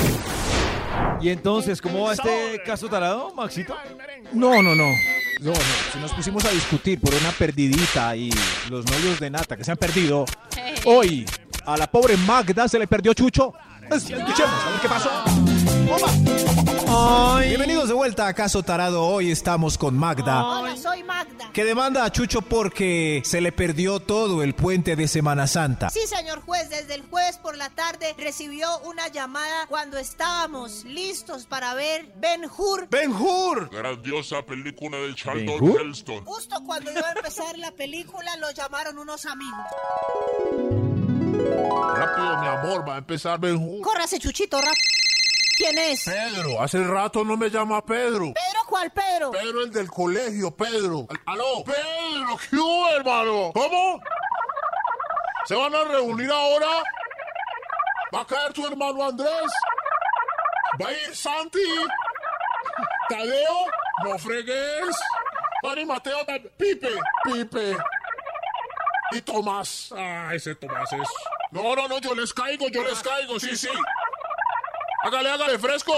Y entonces, ¿cómo va este caso tarado, Maxito? No, no, no. No, no, si nos pusimos a discutir por una perdidita y los novios de Nata que se han perdido. Hoy, a la pobre Magda se le perdió Chucho. Escuchemos, a ver qué pasó. Bienvenidos de vuelta a Caso Tarado. Hoy estamos con Magda, Hola, soy Magda. que demanda a Chucho porque se le perdió todo el puente de Semana Santa. Sí, señor juez, desde el jueves por la tarde recibió una llamada cuando estábamos listos para ver Ben Hur. ¡Ben Hur! Grandiosa película de Charlton. Heston. Justo cuando iba a empezar la película, lo llamaron unos amigos. Rápido, mi amor, va a empezar Ben Hur. Córrase, Chuchito, rap. ¿Quién es? Pedro, hace rato no me llama Pedro. ¿Pedro cuál Pedro? Pedro, el del colegio, Pedro. Al- ¿Aló? Pedro, ¿qué hubo, hermano? ¿Cómo? ¿Se van a reunir ahora? ¿Va a caer tu hermano Andrés? ¿Va a ir Santi? ¿Tadeo? ¿No fregues? Y Mateo. Pipe, Pipe. Y Tomás. Ah, ese Tomás es. No, no, no, yo les caigo, yo les caigo, sí, sí. Hágale, hágale, fresco.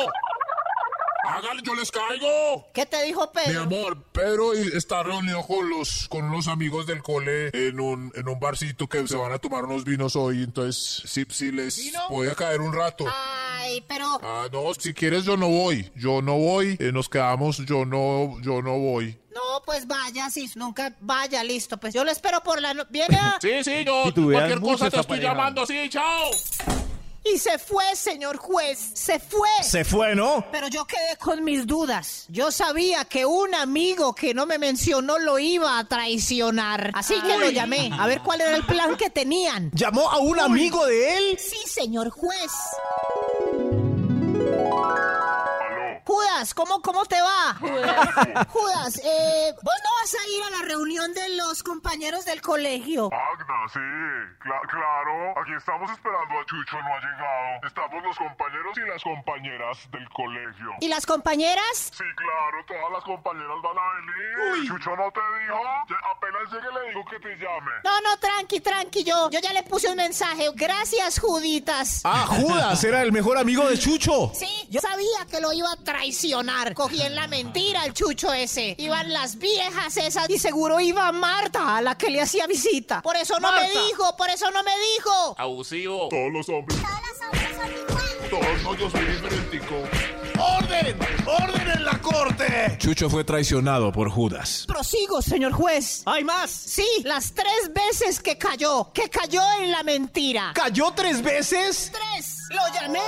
Hágale, yo les caigo. ¿Qué te dijo Mi Pedro? amor, Pedro está reunido con los, con los amigos del cole en un, en un barcito que se van a tomar unos vinos hoy. Entonces, sí, sí les voy a caer un rato. Ay, pero... Ah, no, si quieres yo no voy. Yo no voy. eh, nos quedamos, yo no, yo no voy. No, pues vaya, sí, nunca vaya, listo. Pues yo lo espero por la... no- ¿Viene a...? <laughs> Sí, sí, yo Si cualquier cosa te estoy pareja. llamando, sí, chao. Y se fue, señor juez, se fue. Se fue, ¿no? Pero yo quedé con mis dudas. Yo sabía que un amigo que no me mencionó lo iba a traicionar. Así que lo llamé a ver cuál era el plan que tenían. ¿Llamó a un amigo de él? Sí, señor juez. Judas, ¿cómo, cómo te va? Judas, eh, ¿vos no vas a ir a la reunión de los compañeros del colegio? Magda, sí, cla- claro. Aquí estamos esperando a Chucho, no ha llegado. Estamos los compañeros y las compañeras del colegio. ¿Y las compañeras? Sí, claro, todas las compañeras van a venir. Chucho no te dijo. Ya apenas llegue le digo que te llame. No, no, tranqui, tranqui, yo, yo ya le puse un mensaje. Gracias, Juditas. Ah, Judas era el mejor amigo de Chucho. Sí, yo sabía que lo iba a traicionar. Cogí en la mentira el chucho ese. Iban las viejas esas y seguro iba Marta a la que le hacía visita. Por eso no me dijo, por eso no me dijo. Abusivo. Todos los hombres. Todos no, yo soy diferentico. ¡Orden! ¡Orden en la corte! Chucho fue traicionado por Judas. Prosigo, señor juez. ¿Hay más? Sí, las tres veces que cayó, que cayó en la mentira. ¿Cayó tres veces? ¡Tres! ¡Lo llamé!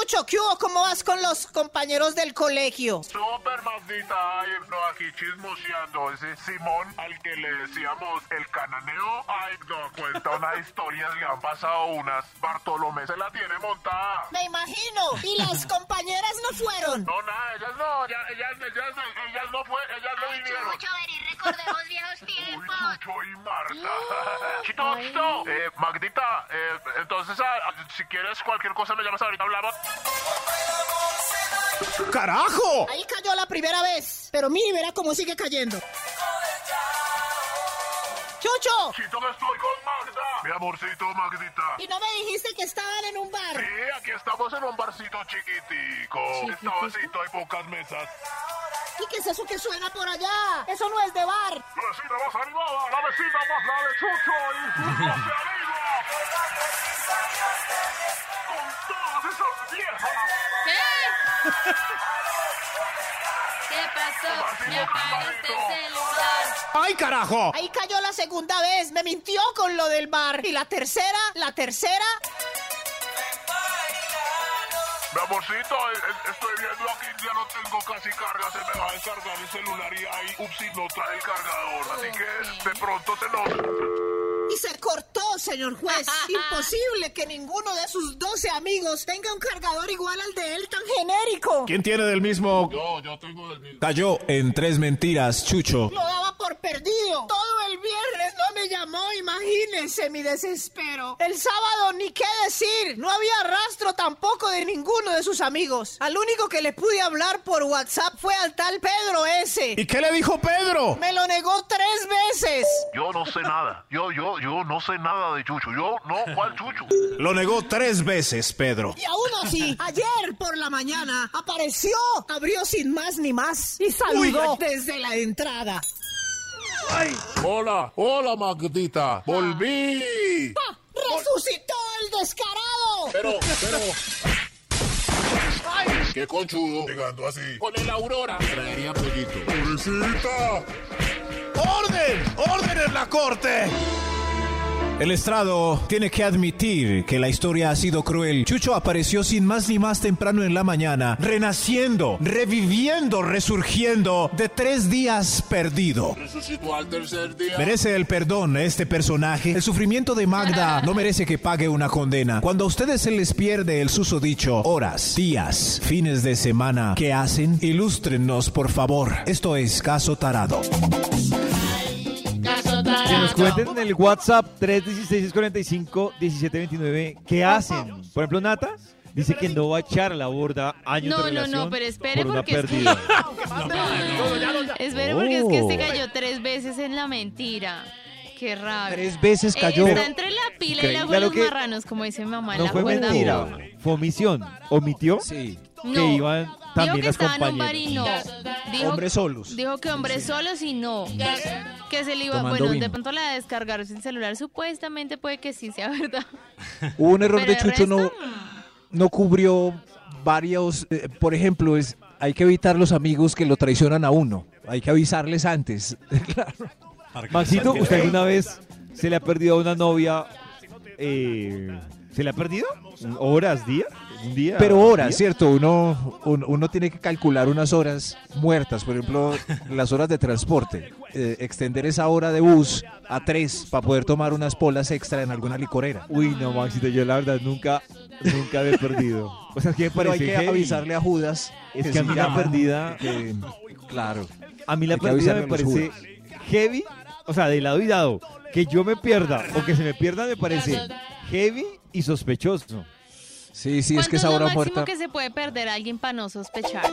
Chucho, ¿qué hubo? ¿Cómo vas con los compañeros del colegio? Super Magdita, ay, no, aquí chismoseando. Ese Simón, al que le decíamos el cananeo, ay, no, cuenta unas historias, le han pasado unas. Bartolomé se la tiene montada. Me imagino. ¿Y las compañeras no fueron? No, nada, ellas no, ya- ellas, ellas, ellas no fue, ellas no vinieron. recordemos viejos tiempos. Chucho y Marta. Chito, Chito. Eh, Magdita, eh, entonces, ah, si quieres cualquier cosa me llamas ahorita, hablamos. ¡Carajo! Ahí cayó la primera vez. Pero mire, verá cómo sigue cayendo. ¡Chucho! Que estoy con. Mi amorcito, Magdita. ¿Y no me dijiste que estaban en un bar? Sí, aquí estamos en un barcito chiquitico. Está vacito, hay pocas mesas. ¿Y qué es eso que suena por allá? Eso no es de bar. La vecina más animada, la vecina más la de Chucho y Chucho se anima. Con todas esas viejas. ¿Qué? ¿Qué pasó? Me apaga este celular. ¡Ay, carajo! Ahí cayó la segunda vez. Me mintió con lo del bar. Y la tercera, la tercera. Mi amorcito, eh, eh, estoy viendo aquí, ya no tengo casi carga, se me va a descargar el celular y ahí, upsi, no trae el cargador. Así que de pronto se nos... Cortó, señor juez. <laughs> Imposible que ninguno de sus 12 amigos tenga un cargador igual al de él tan genérico. ¿Quién tiene del mismo? Yo, yo tengo el mismo. Cayó en tres mentiras, Chucho. Lo daba por perdido. Todo el viernes no me llamó, imagínense mi desespero. El sábado ni qué decir. No había rastro tampoco de ninguno de sus amigos. Al único que le pude hablar por WhatsApp fue al tal Pedro ese. ¿Y qué le dijo Pedro? Me lo negó tres veces. Yo no sé nada. Yo, yo, yo no sé nada de Chucho. Yo, no, ¿cuál Chucho? <laughs> Lo negó tres veces, Pedro. Y aún así, <laughs> ayer por la mañana apareció, abrió sin más ni más y saludó desde la entrada. Hola, hola, Magdita. Volví. ¡Ah! ¡Resucitó el descarado! Pero, pero. Qué conchudo. Llegando así. Con el Aurora. Traería pollito. Pobrecita. ¡Orden! ¡Orden en la corte! El estrado tiene que admitir que la historia ha sido cruel. Chucho apareció sin más ni más temprano en la mañana, renaciendo, reviviendo, resurgiendo de tres días perdido. Resucitó al tercer día. Merece el perdón este personaje. El sufrimiento de Magda no merece que pague una condena. Cuando a ustedes se les pierde el susodicho, horas, días, fines de semana, ¿qué hacen? Ilústrenos, por favor. Esto es Caso Tarado. Que nos cuenten en el WhatsApp 316-645-1729 qué hacen. Por ejemplo, Nata dice que no va a echar a la borda años No, de no, relación no, pero espere por porque es que-. <laughs> Espere porque es que se cayó tres veces en la mentira. Qué rabia. Tres veces Eh, cayó. está entre la pila y la de Claro los que marranos, como dice mi mamá en No la fue mentira, fue omisión. Omitió Sí. Que iban Dijo también que las estaba en un bar y compañeras. no. Dijo, Hombres solos. Dijo que hombres solos y no. Que se le iba, Tomando bueno, de pronto la de descargar sin celular supuestamente puede que sí sea verdad. Hubo un error Pero de Chucho, no, no cubrió varios. eh, por ejemplo, es hay que evitar los amigos que lo traicionan a uno. Hay que avisarles antes. <laughs> claro. Maxito, ¿usted alguna vez se le ha perdido a una novia? eh, ¿Se le ha perdido? ¿Horas, días? ¿Un día? Pero horas. ¿cierto? Uno, un- uno, tiene que calcular unas horas muertas. Por ejemplo, <laughs> las horas de transporte. Eh, extender esa hora de bus a tres para poder tomar unas polas extra en alguna licorera. Uy, no, Maxito, yo la verdad nunca, nunca había perdido. <laughs> O sea, que me Pero hay que heavy. avisarle a Judas. Es que a mí la perdida- que- claro. A mí la avisarle me parece heavy, o sea, de lado y lado. Que yo me pierda o que se me pierda me parece heavy y sospechoso. Sí, sí, es ¿Cuánto que hora máximo muerta. que se puede perder a alguien para no sospechar?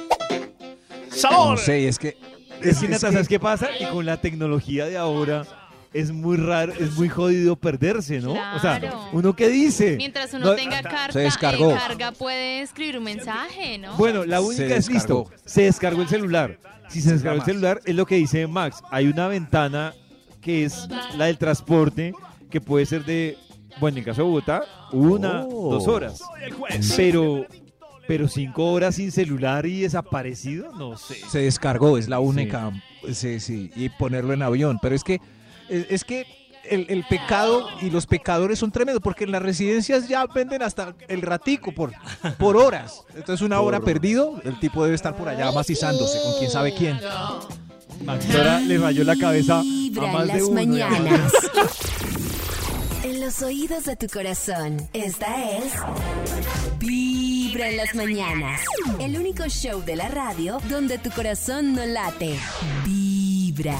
No sé, es que. Es que, Nata, ¿sabes qué pasa? Que con la tecnología de ahora es muy raro, es muy jodido perderse, ¿no? O sea, Claro. ¿uno qué dice? Mientras uno No- tenga carta, Se descargó. eh, carga puede escribir un mensaje, ¿no? Bueno, la única es listo. Se descargó el celular. Si se descargó el celular, es lo que dice Max. Hay una ventana que es la del transporte, que puede ser de, bueno, en el caso de Bogotá, una, Oh. dos horas. Pero, pero cinco horas sin celular y desaparecido, no sé. Se descargó, es la única. Sí, sí, y ponerlo en avión. Pero es que, es, es que el, el pecado y los pecadores son tremendos, porque en las residencias ya venden hasta el ratico por, por horas. Entonces, una hora Por- perdido, el tipo debe estar por allá macizándose con quién sabe quién. Max ahora le rayó la cabeza a más de las uno. mañanas. <laughs> en los oídos de tu corazón. Esta es Vibra en las mañanas. El único show de la radio donde tu corazón no late. Vibra.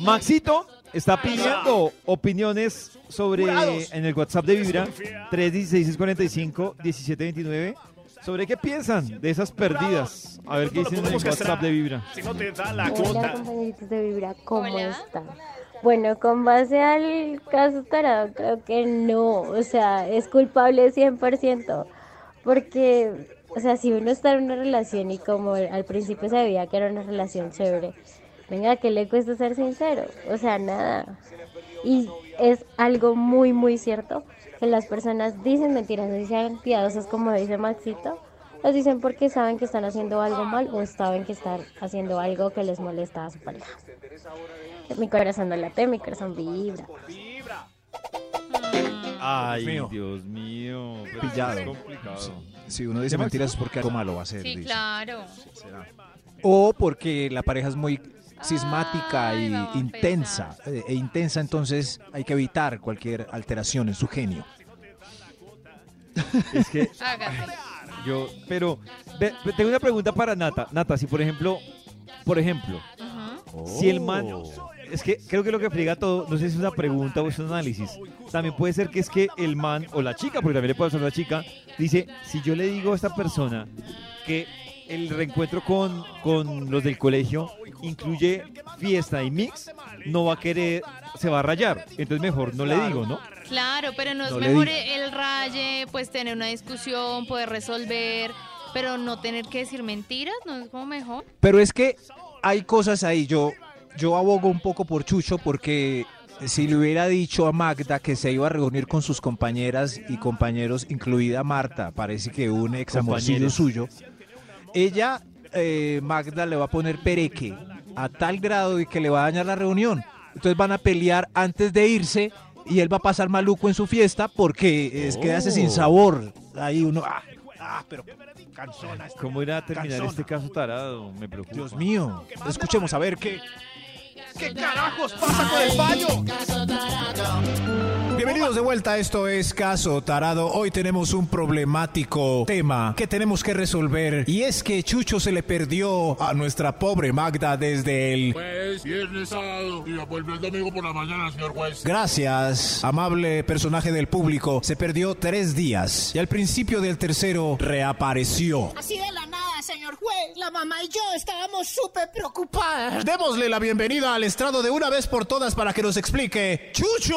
Maxito está pidiendo opiniones sobre en el WhatsApp de Vibra 316-45-1729 sobre qué piensan de esas perdidas. A ver qué dicen en el WhatsApp de Vibra. Si no te da la Hola cuota. compañeritos de Vibra, ¿cómo están? Bueno, con base al caso tarado, creo que no, o sea, es culpable 100%, porque, o sea, si uno está en una relación y como al principio se veía que era una relación chévere, venga, ¿qué le cuesta ser sincero? O sea, nada. Y es algo muy, muy cierto que las personas dicen mentiras, no sean piadosas como dice Maxito, las dicen porque saben que están haciendo algo mal o saben que están haciendo algo que les molesta a su pareja. Mi corazón no late, mi corazón vibra. Ay, Dios Dios mío. pero Pillado. es complicado. Si uno dice mentiras es porque algo malo va a hacer. Sí, dice. claro. O porque la pareja es muy sismática Ay, a intensa, eh, e intensa, entonces hay que evitar cualquier alteración en su genio. Es que. Yo, pero ve- tengo una pregunta para Nata. Nata, si por ejemplo, por ejemplo, si el man, es que creo que lo que friega todo, no sé si es una pregunta o es un análisis. También puede ser que es que el man o la chica, porque también le puede ser la chica, dice, si yo le digo a esta persona que el reencuentro con, con los del colegio incluye fiesta y mix, no va a querer, se va a rayar. Entonces mejor no le digo, ¿no? Claro, pero no es No le mejor el raye, pues tener una discusión, poder resolver, pero no tener que decir mentiras, ¿no es como mejor? Pero es que hay cosas ahí. Yo, yo abogo un poco por Chucho porque si le hubiera dicho a Magda que se iba a reunir con sus compañeras y compañeros, incluida Marta, parece que un ex amorcillo Compañeros. suyo, ella, eh, Magda, le va a poner pereque a tal grado de que le va a dañar la reunión. Entonces van a pelear antes de irse y él va a pasar maluco en su fiesta porque es quedarse sin Oh. sabor. Ahí uno, ah, ah, pero cansona. ¿Cómo irá a terminar Cansona. este caso tarado? Me preocupa. Dios mío. Escuchemos a ver qué. ¿Qué carajos pasa con el fallo? Bienvenidos de vuelta, esto es Caso Tarado. Hoy tenemos un problemático tema que tenemos que resolver y es que Chucho se le perdió a nuestra pobre Magda desde el... Pues, viernes, sábado y el domingo por la mañana, señor juez. Gracias, amable personaje del público. Se perdió tres días y al principio del tercero reapareció. Así de la nada, señor juez. La mamá y yo estábamos súper preocupadas. Démosle la bienvenida al de una vez por todas para que nos explique Chucho.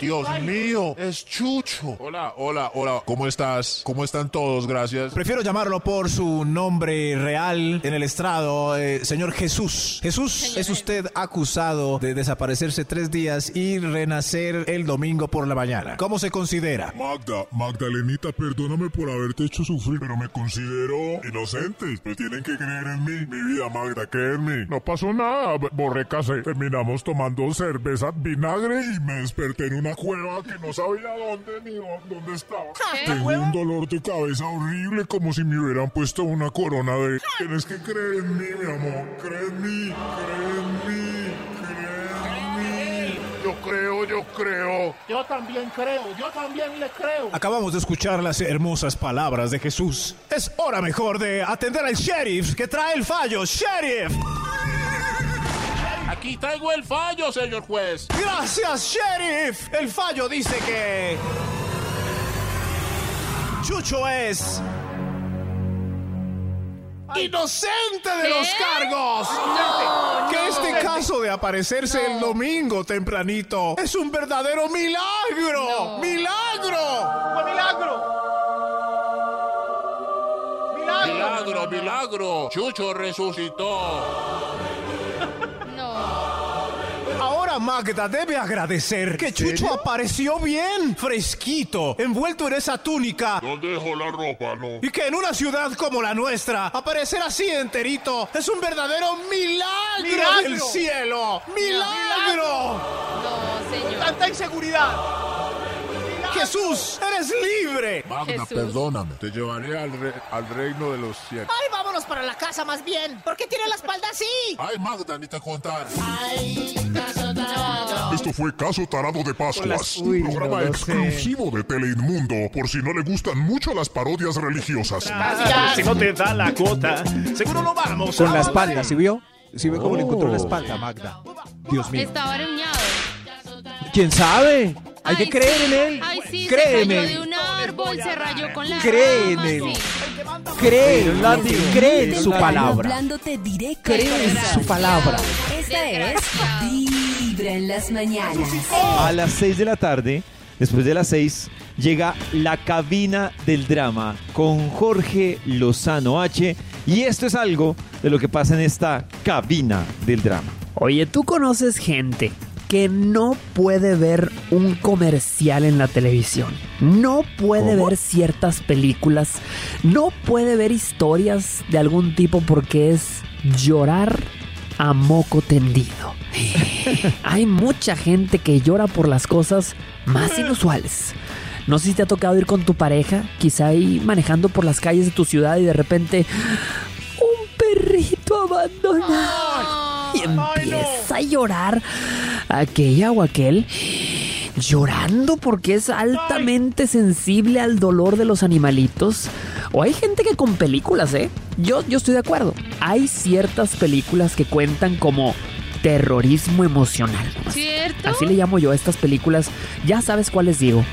Dios mío, es Chucho. Hola, hola, hola. ¿Cómo estás? ¿Cómo están todos? Gracias. Prefiero llamarlo por su nombre real en el estrado, eh, señor Jesús. Jesús, es usted acusado de desaparecerse tres días y renacer el domingo por la mañana. ¿Cómo se considera? Magda, Magdalenita, perdóname por haberte hecho sufrir, pero me considero inocente. Pues tienen que creer en mí. Mi vida, Magda, creer en mí. No pasó nada. Borré casé. Terminamos tomando cerveza, vinagre y me desperté en una cueva que no sabía dónde ni dó- dónde estaba. Tengo un dolor de cabeza horrible, como si me hubieran puesto una corona de... Tienes que creer en mí, mi amor. Cree en mí, cree en mí, cree en mí. Yo creo, yo creo. Yo también creo, yo también le creo. Acabamos de escuchar las hermosas palabras de Jesús. Es hora mejor de atender al sheriff que trae el fallo. ¡Sheriff! Aquí traigo el fallo, señor juez. Gracias, sheriff. El fallo dice que... Chucho es... ¡Inocente de los cargos! No, que no. este caso de aparecerse el domingo tempranito es un verdadero milagro. ¡Milagro! milagro! Milagro, milagro. Chucho resucitó. Magda debe agradecer que Chucho apareció bien, fresquito, envuelto en esa túnica. ¿Dónde dejó la ropa, no? Y que en una ciudad como la nuestra, aparecer así enterito es un verdadero milagro, Milagro. del cielo. ¡Milagro! No, señor. ¡Tanta inseguridad! Jesús, eres libre. Magda, Jesús. perdóname. Te llevaré al, re- al reino de los cielos. Ay, vámonos para la casa más bien. ¿Por qué tiene la espalda así? Ay, Magda, ni te contar. No. Esto fue Caso Tarado de Pascuas, Uy, un programa no lo sé. exclusivo de Teleinmundo, por si no le gustan mucho las parodias religiosas. Si no te da la cuota, seguro no vamos Con la espalda, ¿sí vio? ¿Sí ve cómo le encontró la Oh. espalda, Magda? Dios mío. Estaba arañado. ¿Quién sabe? Hay que creer sí. en él. Ay, sí, Cree se en cayó él. de un árbol, se rayó con la Cree en él. sí. Cree, cree en su palabra. Cree en su palabra. Esta es Vibra en las mañanas. A las 6 de la tarde, después de las 6, llega la cabina del drama con Jorge Lozano H. Y esto es algo de lo que pasa en esta cabina del drama. Oye, ¿tú conoces gente que no puede ver un comercial en la televisión? No puede ver ciertas películas, no puede ver historias de algún tipo porque es llorar a moco tendido. <laughs> Hay mucha gente que llora por las cosas más inusuales. No sé si te ha tocado ir con tu pareja, quizá ahí manejando por las calles de tu ciudad y de repente un perrito abandonado y empieza a llorar aquella o aquel llorando porque es altamente sensible al dolor de los animalitos. O hay gente que con películas, ¿eh? Yo, yo estoy de acuerdo. Hay ciertas películas que cuentan como terrorismo emocional. ¿Cierto? Así le llamo yo a estas películas. Ya sabes cuáles digo.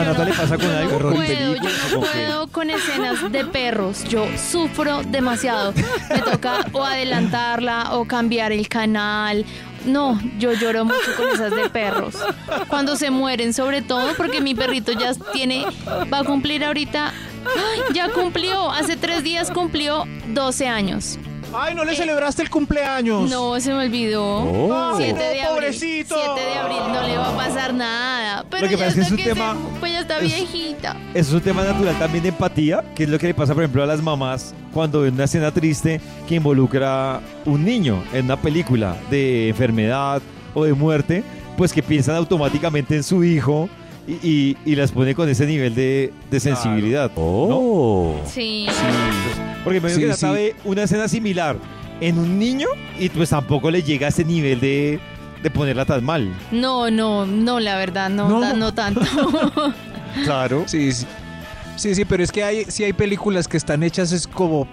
¿A Nata le pasa con algo? no ¿Con puedo, yo no puedo con escenas de perros. Yo sufro demasiado. Me toca o adelantarla o cambiar el canal. No, yo lloro mucho con esas de perros. Cuando se mueren, sobre todo, porque mi perrito ya tiene, va a cumplir ahorita. ¡Ay! Ya cumplió, hace tres días cumplió 12 años. Ay, ¿no le celebraste el cumpleaños? No, se me olvidó. Oh. 7 de abril. pobrecito. 7 de abril no le va a pasar nada. Pero Lo que ya pasa es que es un tema- se- pues ya está es- viejita. Eso es un tema natural también de empatía, que es lo que le pasa, por ejemplo, a las mamás cuando ven una escena triste que involucra un niño en una película de enfermedad o de muerte, pues que piensan automáticamente en su hijo y, y- y las pone con ese nivel de, de sensibilidad. Oh. Sí. Porque me Sí, imagino que sí. Nata ve una escena similar en un niño y pues tampoco le llega a ese nivel de, de ponerla tan mal. No, no, no, la verdad, no, No. ta- no tanto. <laughs> Claro. Sí, sí. Sí, sí, pero es que hay, sí hay películas que están hechas es como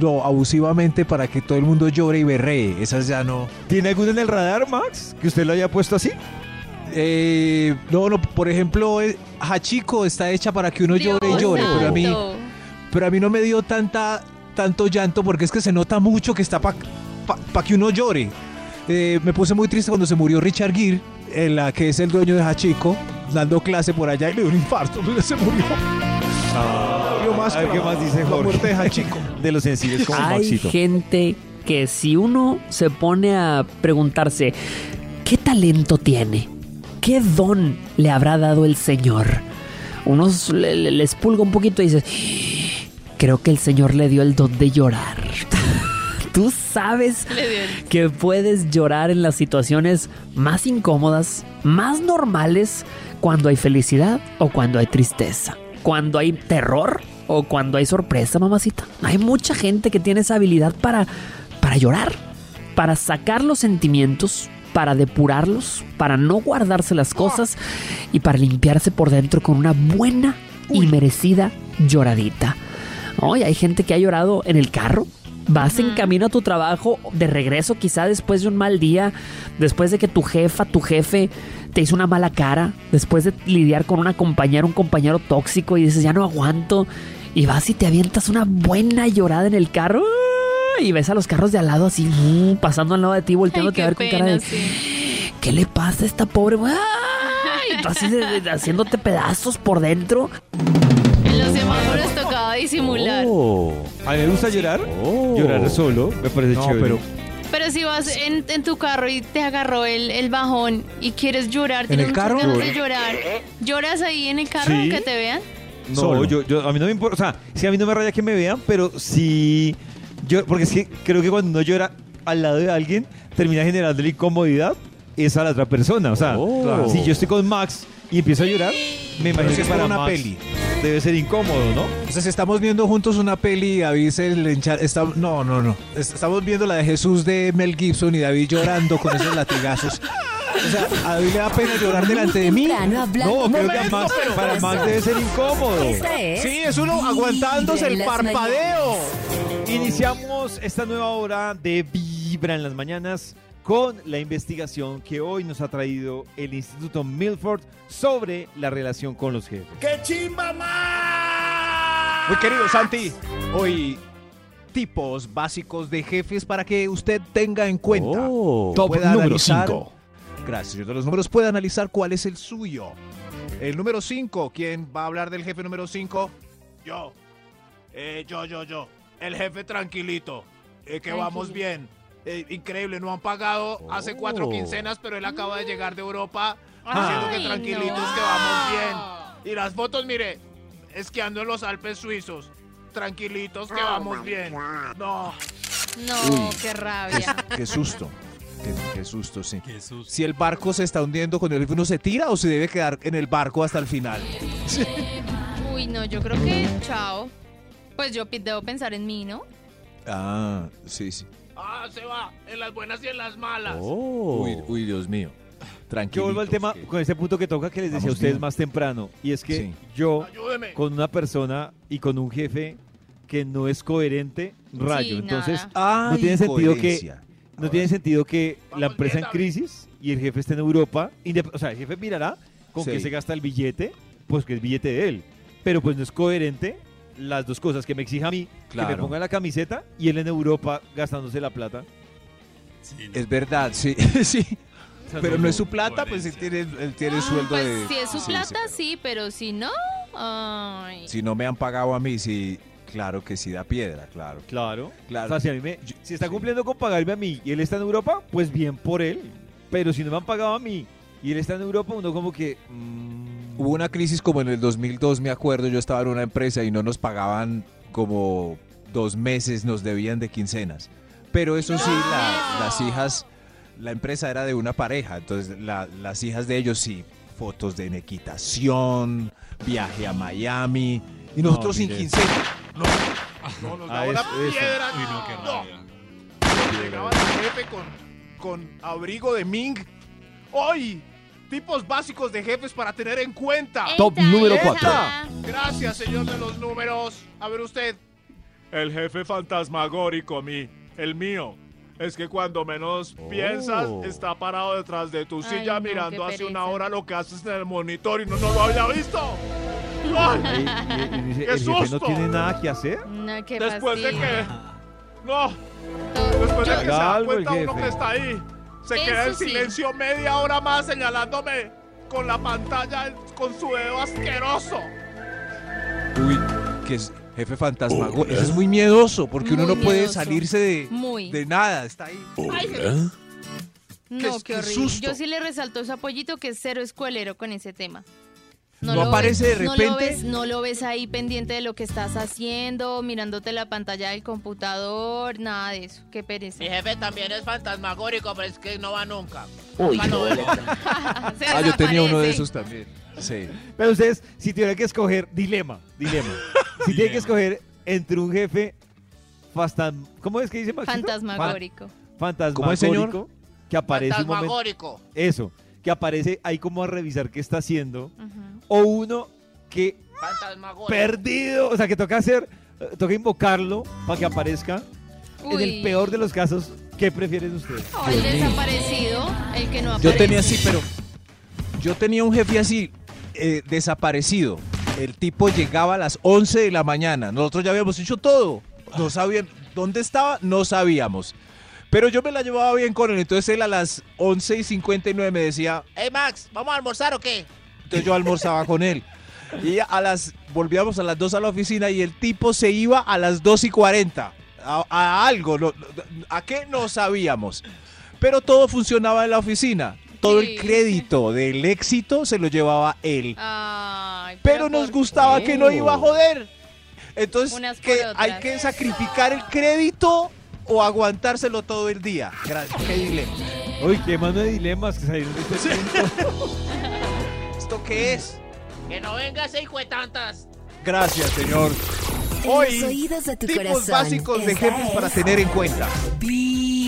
no, abusivamente para que todo el mundo llore y berree. Esas ya no. ¿Tiene alguna en el radar, Max? ¿Que usted lo haya puesto así? Eh, no, no, por ejemplo, eh, Hachiko está hecha para que uno llore y Dios llore, pero a mí, pero a mí no me dio tanta, tanto llanto porque es que se nota mucho que está para que uno llore. Eh, me puse muy triste cuando se murió Richard Gere, en la que es el dueño de Hachiko, dando clase por allá y le dio un infarto, <laughs> se murió. Murió más ¿qué más dice la Jorge? muerte de Hachiko. <laughs> De los sensibles como Hay Maxito. gente que si uno se pone a preguntarse, ¿qué talento tiene? ¿Qué don le habrá dado el Señor? Unos le- le- les pulga un poquito y dices, creo que el Señor le dio el don de llorar. <laughs> Tú sabes que puedes llorar en las situaciones más incómodas, más normales, cuando hay felicidad o cuando hay tristeza, cuando hay terror o cuando hay sorpresa, mamacita. Hay mucha gente que tiene esa habilidad para, para llorar, para sacar los sentimientos, para depurarlos, para no guardarse las cosas y para limpiarse por dentro con una buena y merecida lloradita. Hoy hay gente que ha llorado en el carro. Vas en camino a tu trabajo, de regreso quizá después de un mal día, después de que tu jefa, tu jefe te hizo una mala cara, después de lidiar con una compañera, un compañero tóxico y dices, ya no aguanto, y vas y te avientas una buena llorada en el carro. Y ves a los carros de al lado así, uh, pasando al lado de ti, volteándote Ay, a ver con cara de, sí. ¿qué le pasa a esta pobre? Y tú así haciéndote pedazos por dentro. En los semáforos tocaba disimular. Oh. A mí me gusta llorar. Llorar solo, me parece No, chévere. pero- Pero si vas en, en tu carro y te agarró el, el bajón y quieres llorar, tienes el muchas carro? ganas de llorar, ¿lloras ahí en el carro Sí. que te vean? No, yo, yo- a mí no me importa. O sea, sí, a mí no me raya que me vean, pero sí. Yo, porque es que creo que cuando uno llora al lado de alguien, termina generando la incomodidad es a la otra persona. O sea, Oh. si yo estoy con Max y empiezo a llorar, me imagino que es para una Max peli. debe ser incómodo, ¿no? O sea, si estamos viendo juntos una peli y David se le encha- está- no, no, no. Es- Estamos viendo la de Jesús de Mel Gibson y David llorando con esos latigazos. O sea, a David le da pena llorar delante de mí. No, creo que a con Max- para Max debe ser incómodo. Es Sí, es uno aguantándose el parpadeo. Iniciamos esta nueva hora de Vibra en las mañanas con la investigación que hoy nos ha traído el Instituto Milford sobre la relación con los jefes. ¡Qué chimba más! Muy querido Santi, hoy tipos básicos de jefes para que usted tenga en cuenta. Oh. Top Pueda número analizar- 5. Gracias, señor de los números. Puede analizar cuál es el suyo. El número 5, ¿quién va a hablar del jefe número 5? Yo. Eh, yo, yo, yo. El jefe tranquilito. Eh, que vamos bien. Eh, increíble, no han pagado hace cuatro Oh. quincenas, pero él acaba de llegar de Europa Ay, diciendo que tranquilitos, no. que vamos bien. Y las fotos, mire, esquiando en los Alpes suizos. Tranquilitos, que vamos bien. No. No, qué rabia. Qué susto. Qué, qué susto, sí. Qué susto. Si el barco se está hundiendo con el uno se tira o se debe quedar en el barco hasta el final. Uy, no, yo creo que chao. Pues yo debo pensar en mí, ¿no? Ah, sí, sí. Ah, se va. En las buenas y en las malas. Uy, uy, Dios mío. Yo Tranquilo. vuelvo al tema con ese punto que toca que les decía a ustedes bien. más temprano. Y es que Sí. yo, Ayúdeme. con una persona y con un jefe que no es coherente, rayo. Sí, Entonces, nada. no tiene sentido que no tiene sentido que la empresa bien, en crisis y el jefe esté en Europa. O sea, el jefe mirará con Sí. qué se gasta el billete pues que es billete de él. Pero pues no es coherente las dos cosas, que me exija a mí que me ponga la camiseta y él en Europa gastándose la plata. Es verdad, sí, <laughs> sí. sea, Pero no, no es su plata, pues él tiene, él tiene sueldo Pues de... si es su sí, plata, sí, pero si no, ay. Si no me han pagado a mí, sí, claro que sí da piedra, claro. Claro. Claro. O sea, si, a mí me- si está cumpliendo con pagarme a mí y él está en Europa, pues bien por él. Pero si no me han pagado a mí y él está en Europa, uno como que... mm, Hubo una crisis como en el 2002, me acuerdo, yo estaba en una empresa y no nos pagaban como dos meses, nos debían de quincenas. Pero eso sí, la- las hijas, la empresa era de una pareja, entonces la- las hijas de ellos sí, fotos de equitación, viaje a Miami, y nosotros sin mire. quincena. No, nos Ah, una piedra. Uy, no, qué No. Llegaba el jefe con, con abrigo de Ming. ¡Hoy! Tipos básicos de jefes para tener en cuenta. Top número ¡Eta! 4. Gracias, señor de los números. A ver usted. El jefe fantasmagórico, mi, el mío. Es que cuando menos piensas, está parado detrás de tu Ay, silla no, mirando hace una hora lo que haces en el monitor y no, no lo había visto. ¡Ay! y- y- ¡Qué el jefe no tiene nada que hacer. No, qué Después de fastidio. que. No. Después de que se da cuenta uno que está ahí. Se Eso queda en sí. silencio media hora más señalándome con la pantalla con su dedo asqueroso. Uy, que es jefe fantasmago. Eso es muy miedoso, porque uno no puede salirse de, Muy. de nada, está ahí. No, Qué- qué horrible. susto. Yo sí le resalto ese apoyito que es cero escuelero con ese tema. ¿No lo aparece ves- de No lo, repente? ves, no lo ves ahí pendiente de lo que estás haciendo, mirándote la pantalla del computador, nada de eso. Qué pereza. Mi jefe también es fantasmagórico, pero es que no va nunca. Uy. <laughs> Se Ah, yo tenía uno de esos también. Sí. Pero ustedes, si tuvieran que escoger, dilema, dilema. si tienen que escoger entre un jefe fastan... ¿Cómo es que dice Maxito? Fantasmagórico. Fan- fantasmagórico. ¿Cómo es, señor? Que aparece un momento... Eso, que aparece ahí como a revisar qué está haciendo. O uno que perdido, o sea, que toca hacer, toca invocarlo para que aparezca. En Uy. el peor de los casos, ¿qué prefieren ustedes? O el desaparecido, el que no aparece. Yo tenía así, pero yo tenía un jefe así, eh, desaparecido. El tipo llegaba a las 11 de la mañana. Nosotros ya habíamos hecho todo. No sabían dónde estaba, no sabíamos. Pero yo me la llevaba bien con él. Entonces él a las 11 y 59 me decía, Hey Max, ¿vamos a almorzar o qué? entonces yo almorzaba con él. Y a las, volvíamos a las 2 a la oficina y el tipo se iba a las 2 y 40. A, a algo, no- ¿a qué? No sabíamos. Pero todo funcionaba en la oficina. Todo el crédito del éxito se lo llevaba él. Ay, Pero nos gustaba que no iba a joder. Entonces, que hay que sacrificar el crédito o aguantárselo todo el día. Gracias. Qué dilema. Uy, qué mano de dilemas que salieron de este punto. <laughs> ¿Esto qué es? Que no venga ese hijo de tantas. Gracias, señor. Hoy, los oídos de tu tipos corazón. básicos de jefes para tener en cuenta.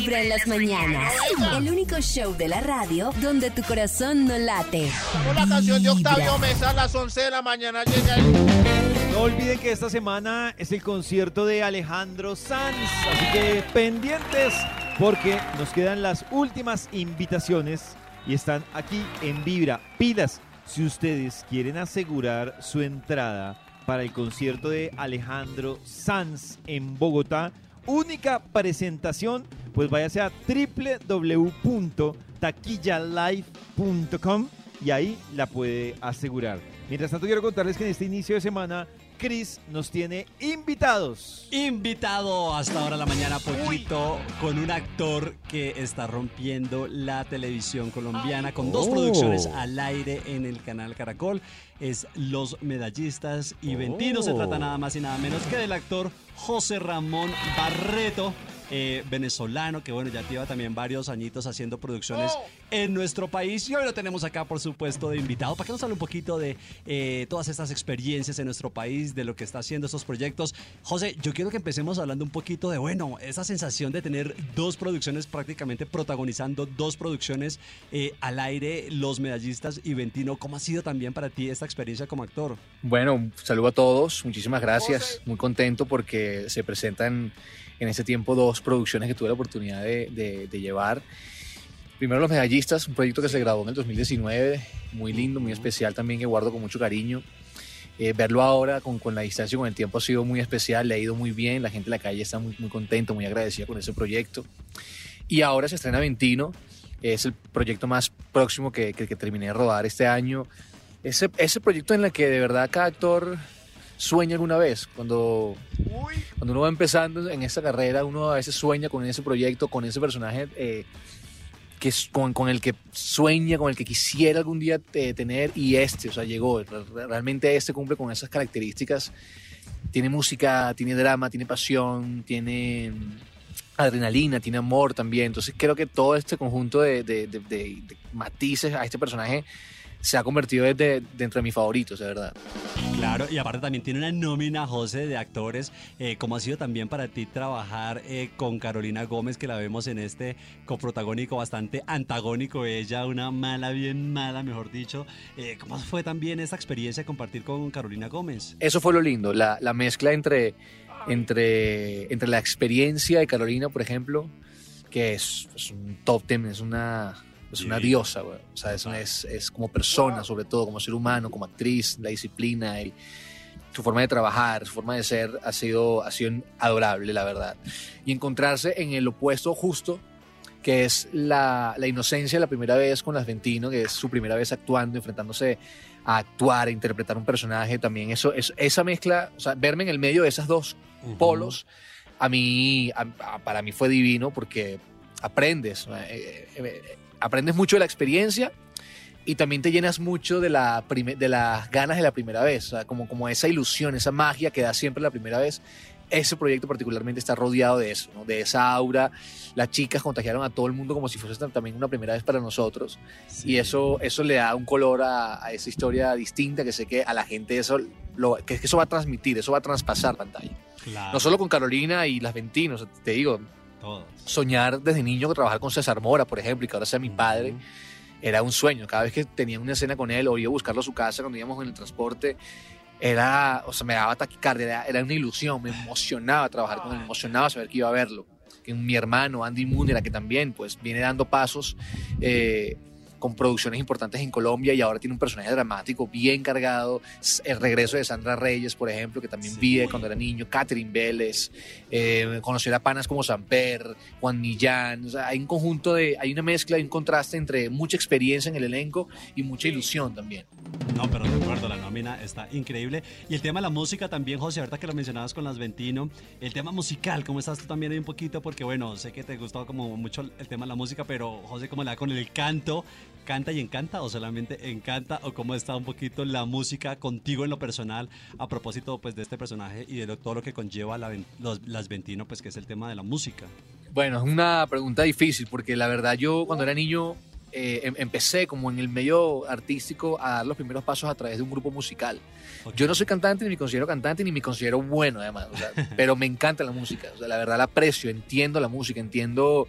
Vibra en las mañanas. El único show de la radio donde tu corazón no late. Con la canción de Octavio. Mesa a las 11 de la mañana llega el... No olviden que esta semana es el concierto de Alejandro Sanz, así que pendientes porque nos quedan las últimas invitaciones y están aquí en Vibra. Pilas, si ustedes quieren asegurar su entrada para el concierto de Alejandro Sanz en Bogotá, única presentación, pues váyase a www.taquillalive.com y ahí la puede asegurar. Mientras tanto quiero contarles que en este inicio de semana Chris nos tiene invitados. Invitado hasta ahora la mañana poquito con un actor que está rompiendo la televisión colombiana con dos Oh. producciones al aire en el canal Caracol. Es Los Medallistas y Ventino. Se Oh. trata nada más y nada menos que del actor José Ramón Barreto. Eh, venezolano que bueno ya lleva también varios añitos haciendo producciones en nuestro país. Y hoy lo tenemos acá por supuesto de invitado para que nos hable un poquito de eh, todas estas experiencias en nuestro país de lo que está haciendo estos proyectos. José yo quiero que empecemos hablando un poquito de bueno esa sensación de tener dos producciones prácticamente protagonizando dos producciones eh, al aire los medallistas y Ventino. Cómo ha sido también para ti esta experiencia como actor Bueno, saludo a todos, muchísimas gracias, muy contento porque se presentan en este tiempo dos producciones que tuve la oportunidad de, de- de llevar Primero Los Medallistas, un proyecto que se grabó en el 2019, muy lindo, muy especial también, que guardo con mucho cariño. Eh, verlo ahora con, con la distancia y con el tiempo ha sido muy especial, le ha ido muy bien, la gente en la calle está muy, muy contenta, muy agradecida con ese proyecto. Y ahora se estrena Ventino, es el proyecto más próximo que, que, que terminé de rodar este año. Ese, ese proyecto en el que de verdad cada actor sueña alguna vez. Cuando, cuando uno va empezando en esta carrera, uno a veces sueña con ese proyecto, con ese personaje eh, que es con, con el que sueña, con el que quisiera algún día eh, tener y este, o sea, llegó. Re- Realmente este cumple con esas características. Tiene música, tiene drama, tiene pasión, tiene mm, adrenalina, tiene amor también. Entonces creo que todo este conjunto de, de- de- de- de matices a este personaje se ha convertido desde, dentro de mis favoritos, de verdad. Claro, y aparte también tiene una nómina, José, de actores. Eh, ¿Cómo ha sido también para ti trabajar eh, con Carolina Gómez, que la vemos en este coprotagónico bastante antagónico? Ella, una mala, bien mala, mejor dicho. Eh, ¿Cómo fue también esa experiencia de compartir con Carolina Gómez? Eso fue lo lindo, la, la mezcla entre, entre, entre la experiencia de Carolina, por ejemplo, que es, es un top ten, es una, es una diosa, güey. o sea, es, es, es como persona, sobre todo, como ser humano, como actriz, la disciplina y su forma de trabajar, su forma de ser ha sido, ha sido adorable, la verdad. Y encontrarse en el opuesto justo, que es la, la inocencia la primera vez con las Ventino, que es su primera vez actuando, enfrentándose a actuar, a interpretar un personaje, también eso, eso- esa mezcla, o sea, verme en el medio de esas dos polos, a mí, a- a- para mí fue divino porque aprendes, eh, eh, aprendes mucho de la experiencia y también te llenas mucho de, la de las ganas de la primera vez, o sea, como, como esa ilusión, esa magia que da siempre la primera vez. Ese proyecto particularmente está rodeado de eso, ¿no? de esa aura. Las chicas contagiaron a todo el mundo como si fuese también una primera vez para nosotros. Y eso, eso le da un color a, a esa historia distinta que sé que a la gente eso, lo, que, eso va a transmitir, eso va a traspasar pantalla. Claro. No solo con Carolina y las Ventinos, te digo, Todos. soñar desde niño trabajar con César Mora, por ejemplo, y que ahora sea mi padre, era un sueño. Cada vez que tenía una escena con él o iba a buscarlo a su casa cuando íbamos en el transporte, era, o sea, me daba taquicardia, era, era una ilusión, me emocionaba trabajar con él, me emocionaba saber que iba a verlo. Que mi hermano, Andy Munera, que también pues viene dando pasos eh, con producciones importantes en Colombia y ahora tiene un personaje dramático bien cargado. El regreso de Sandra Reyes, por ejemplo, que también vi de cuando era niño, Catherine Vélez, eh, conocer a panas como Samper, Juan Millán. O sea, hay un conjunto de, hay una mezcla y un contraste entre mucha experiencia en el elenco y mucha ilusión también. No, pero de acuerdo, la nómina está increíble. Y el tema de la música también, José, ahorita que lo mencionabas con las Ventino, el tema musical, ¿cómo estás tú también ahí un poquito? Porque bueno, sé que te gustó como mucho el tema de la música, pero José, ¿cómo le da con el canto? ¿Canta y encanta o solamente encanta? ¿O cómo está un poquito la música contigo en lo personal a propósito pues de este personaje y de lo- todo lo que conlleva la los- las Ventino, pues que es el tema de la música? Bueno, es una pregunta difícil porque la verdad yo cuando era niño eh, em- empecé como en el medio artístico a dar los primeros pasos a través de un grupo musical. Yo no soy cantante, ni me considero cantante, ni me considero bueno además, o sea, <laughs> pero me encanta la música, o sea, la verdad la aprecio, entiendo la música, entiendo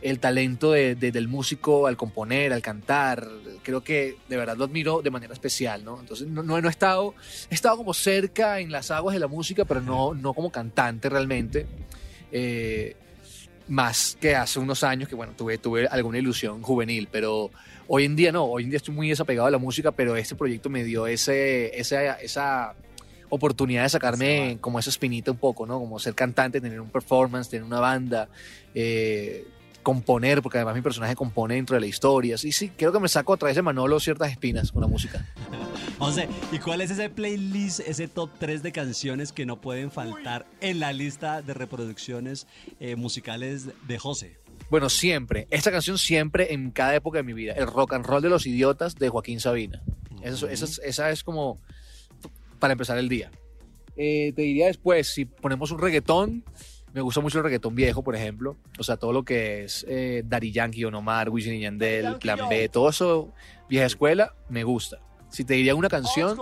el talento de- de- del músico al componer, al cantar, creo que de verdad lo admiro de manera especial, ¿no? Entonces no, no, no he, estado, he estado como cerca en las aguas de la música, pero no, no como cantante realmente. Eh, más que hace unos años que bueno tuve tuve alguna ilusión juvenil pero hoy en día no hoy en día estoy muy desapegado a la música pero este proyecto me dio ese esa, esa oportunidad de sacarme como esa espinita un poco no como ser cantante tener un performance tener una banda eh, componer porque además mi personaje compone dentro de la historia sí sí creo que me saco a través de Manolo ciertas espinas con la música <laughs> José, ¿y cuál es ese playlist, ese top 3 de canciones que no pueden faltar en la lista de reproducciones eh, musicales de José? Bueno, siempre. Esta canción siempre en cada época de mi vida. El rock and roll de los idiotas de Joaquín Sabina. Eso- esa, es, esa es como para empezar el día. Eh, te diría después, si ponemos un reggaetón, me gusta mucho el reggaetón viejo, por ejemplo. O sea, todo lo que es eh, Daddy Yankee, Don Omar, Wisin y Yandel, Plan B, todo eso, vieja escuela, me gusta. Si te diría una canción,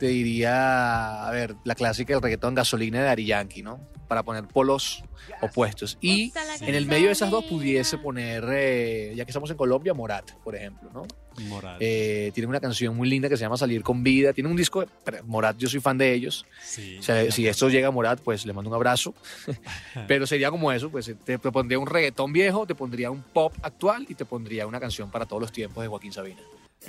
te diría, a ver, la clásica del reggaetón gasolina de Daddy Yankee, ¿no? Para poner polos opuestos. Y en el medio de esas dos pudiese poner, eh, ya que estamos en Colombia, Morat, por ejemplo, ¿no? Morat. Eh, tienen una canción muy linda que se llama Salir con Vida. Tienen un disco, pero Morat, yo soy fan de ellos. Sí, O sea, si esto llega a Morat, pues le mando un abrazo. <laughs> Pero sería como eso, pues te, te pondría un reggaetón viejo, te pondría un pop actual y te pondría una canción para todos los tiempos de Joaquín Sabina.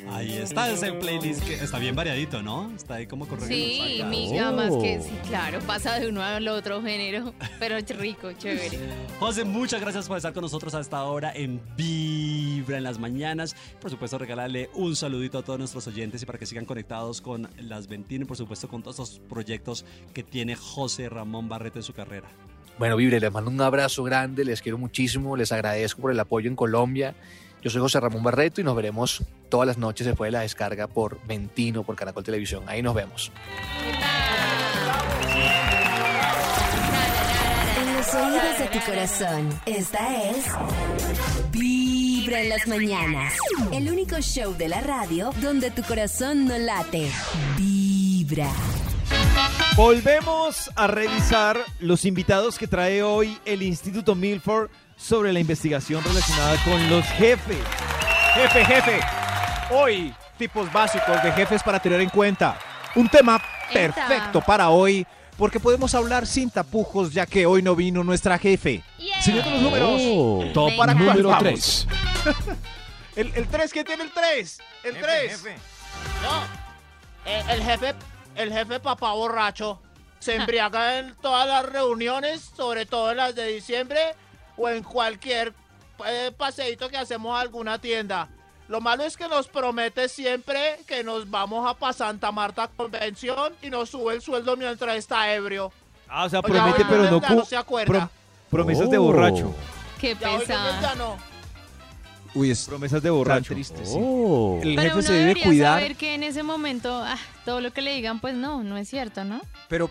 Ahí está ese playlist que está bien variadito, ¿no? Está ahí como correcto. Sí, miga, más que sí, claro, pasa de uno al otro género, pero es rico, <laughs> chévere. José, muchas gracias por estar con nosotros hasta ahora en Vibra en las mañanas. Por supuesto, regalarle un saludito a todos nuestros oyentes y para que sigan conectados con Las Ventino y por supuesto con todos los proyectos que tiene José Ramón Barreto en su carrera. Bueno, Vibre, les mando un abrazo grande, les quiero muchísimo, les agradezco por el apoyo en Colombia. Yo soy José Ramón Barreto y nos veremos todas las noches después de la descarga por Ventino, por Caracol Televisión. Ahí nos vemos. En los oídos de tu corazón, esta es Vibra en las mañanas. El único show de la radio donde tu corazón no late. Vibra. Volvemos a revisar los invitados que trae hoy el Instituto Milford sobre la investigación relacionada con los jefes. Jefe, jefe. Hoy, tipos básicos de jefes para tener en cuenta. Un tema Eta. perfecto para hoy, porque podemos hablar sin tapujos, ya que hoy no vino nuestra jefe. Señor de los números. Oh, top ¿Para número vamos? 3. <laughs> El, el 3, ¿quién tiene el 3? El 3. No, eh, el jefe, el jefe papá borracho se embriaga en todas las reuniones, sobre todo en las de diciembre o en cualquier eh, paseíto que hacemos a alguna tienda. Lo malo es que nos promete siempre que nos vamos a pa' Santa Marta Convención y nos sube el sueldo mientras está ebrio. Ah, o sea, promete, pero no, no se acuerda. prom- promesas de Oh. borracho. Qué Ya hoy pesado. Uy, es Promesas de tan borracho. triste, sí. Oh. El Pero jefe uno se debe cuidar, saber que en ese momento ah, todo lo que le digan, pues no, no es cierto, ¿no? pero,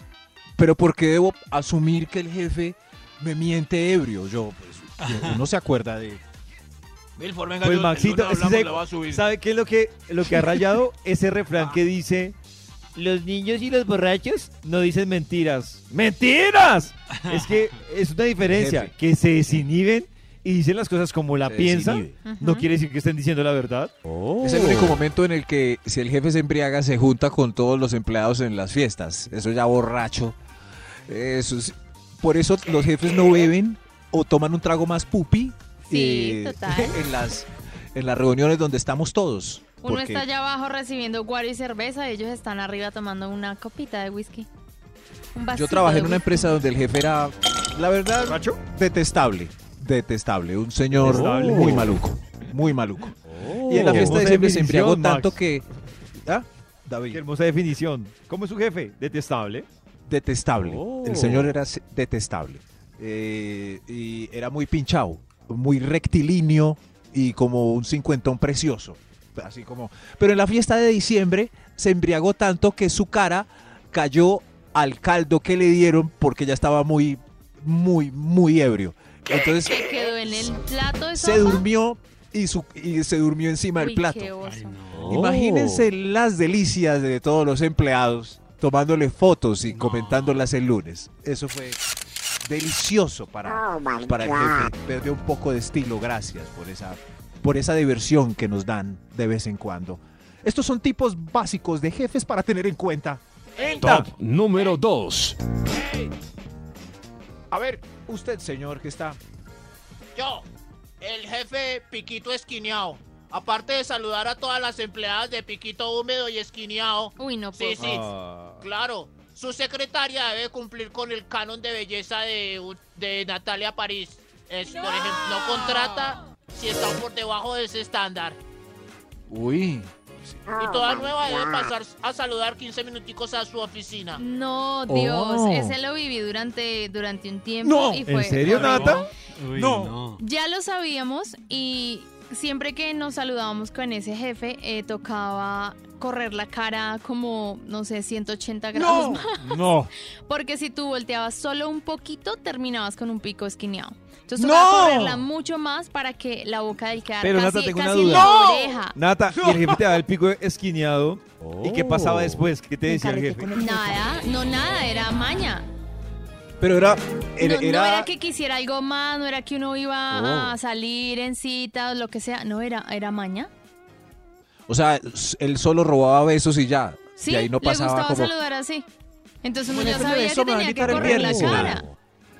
pero ¿por qué debo asumir que el jefe me miente ebrio? Yo, pues, yo- <laughs> uno se acuerda de... Milford, venga, Pues yo- Maxito, el hablamos, le voy a subir. ¿sabe qué es lo que, lo que ha rayado? <laughs> Ese refrán que dice, los niños y los borrachos no dicen mentiras. ¡Mentiras! <laughs> es que es una diferencia, Jefe. que se desinhiben y dicen las cosas como la Se piensan. desinhibe. No quiere decir que estén diciendo la verdad. Oh. Es el único momento en el que si el jefe se embriaga se junta con todos los empleados en las fiestas. Eso ya borracho. Eso es- por eso los jefes no beben o toman un trago más pupi Sí, eh, total. <laughs> en las en las reuniones donde estamos todos. Uno Porque está allá abajo recibiendo guaro y cerveza, y ellos están arriba tomando una copita de whisky. Un yo trabajé en una whisky. empresa donde el jefe era, la verdad, detestable. Detestable. Un señor Detestable. muy maluco. Muy maluco. y en la Qué fiesta de diciembre se embriagó tanto Max. que. ¿Ah? Qué David. hermosa definición. ¿Cómo es su jefe? Detestable. Detestable. Oh. El señor era detestable. Eh, y era muy pinchado, muy rectilíneo y como un cincuentón precioso. Así como. Pero en la fiesta de diciembre se embriagó tanto que su cara cayó al caldo que le dieron porque ya estaba muy, muy, muy ebrio. Entonces Se quedó en el plato de se sopa. durmió y, su, y se durmió encima del plato. oso. Oh. Imagínense las delicias de todos los empleados tomándole fotos y comentándolas el lunes. Eso fue delicioso para, para el jefe. Perdió un poco de estilo. Gracias por esa, por esa diversión que nos dan de vez en cuando. Estos son tipos básicos de jefes para tener en cuenta. Top número 2. A ver, usted, señor, que está. Yo, el jefe Piquito Esquineado. Aparte de saludar a todas las empleadas de Piquito Húmedo y Esquineado. Uy, no Sí, puedo. sí. Ah. Claro. Su secretaria debe cumplir con el canon de belleza de, de Natalia París. Es, Por ejemplo, no contrata si está por debajo de ese estándar. Uy. Y toda nueva debe pasar a saludar 15 minuticos a su oficina. No, Dios, Oh. ese lo viví durante, durante un tiempo. No, y ¿en fue serio. Nata? Uy, No. no. Ya lo sabíamos y siempre que nos saludábamos con ese jefe, eh, tocaba correr la cara como, no sé, 180 grados <laughs> más. No. Porque si tú volteabas solo un poquito, terminabas con un pico esquineado. Entonces ¡No! tocaba correrla mucho más para que la boca del quedara Pero, casi, Nata, tengo una casi en duda. la ¡No! oreja. Nata, y el jefe te da el pico <laughs> esquineado. ¿Y qué pasaba Oh. después? ¿Qué te decía el jefe? Nada, no nada, era maña. Pero era. No, Era, no era- era que quisiera algo más, no era que uno iba Oh. a salir en citas, lo que sea, no era, era maña. O sea, él solo robaba besos y ya. Sí, y ahí no le pasaba gustaba como... saludar así. Entonces uno ya sabía eso que me va a tenía que correr la cara.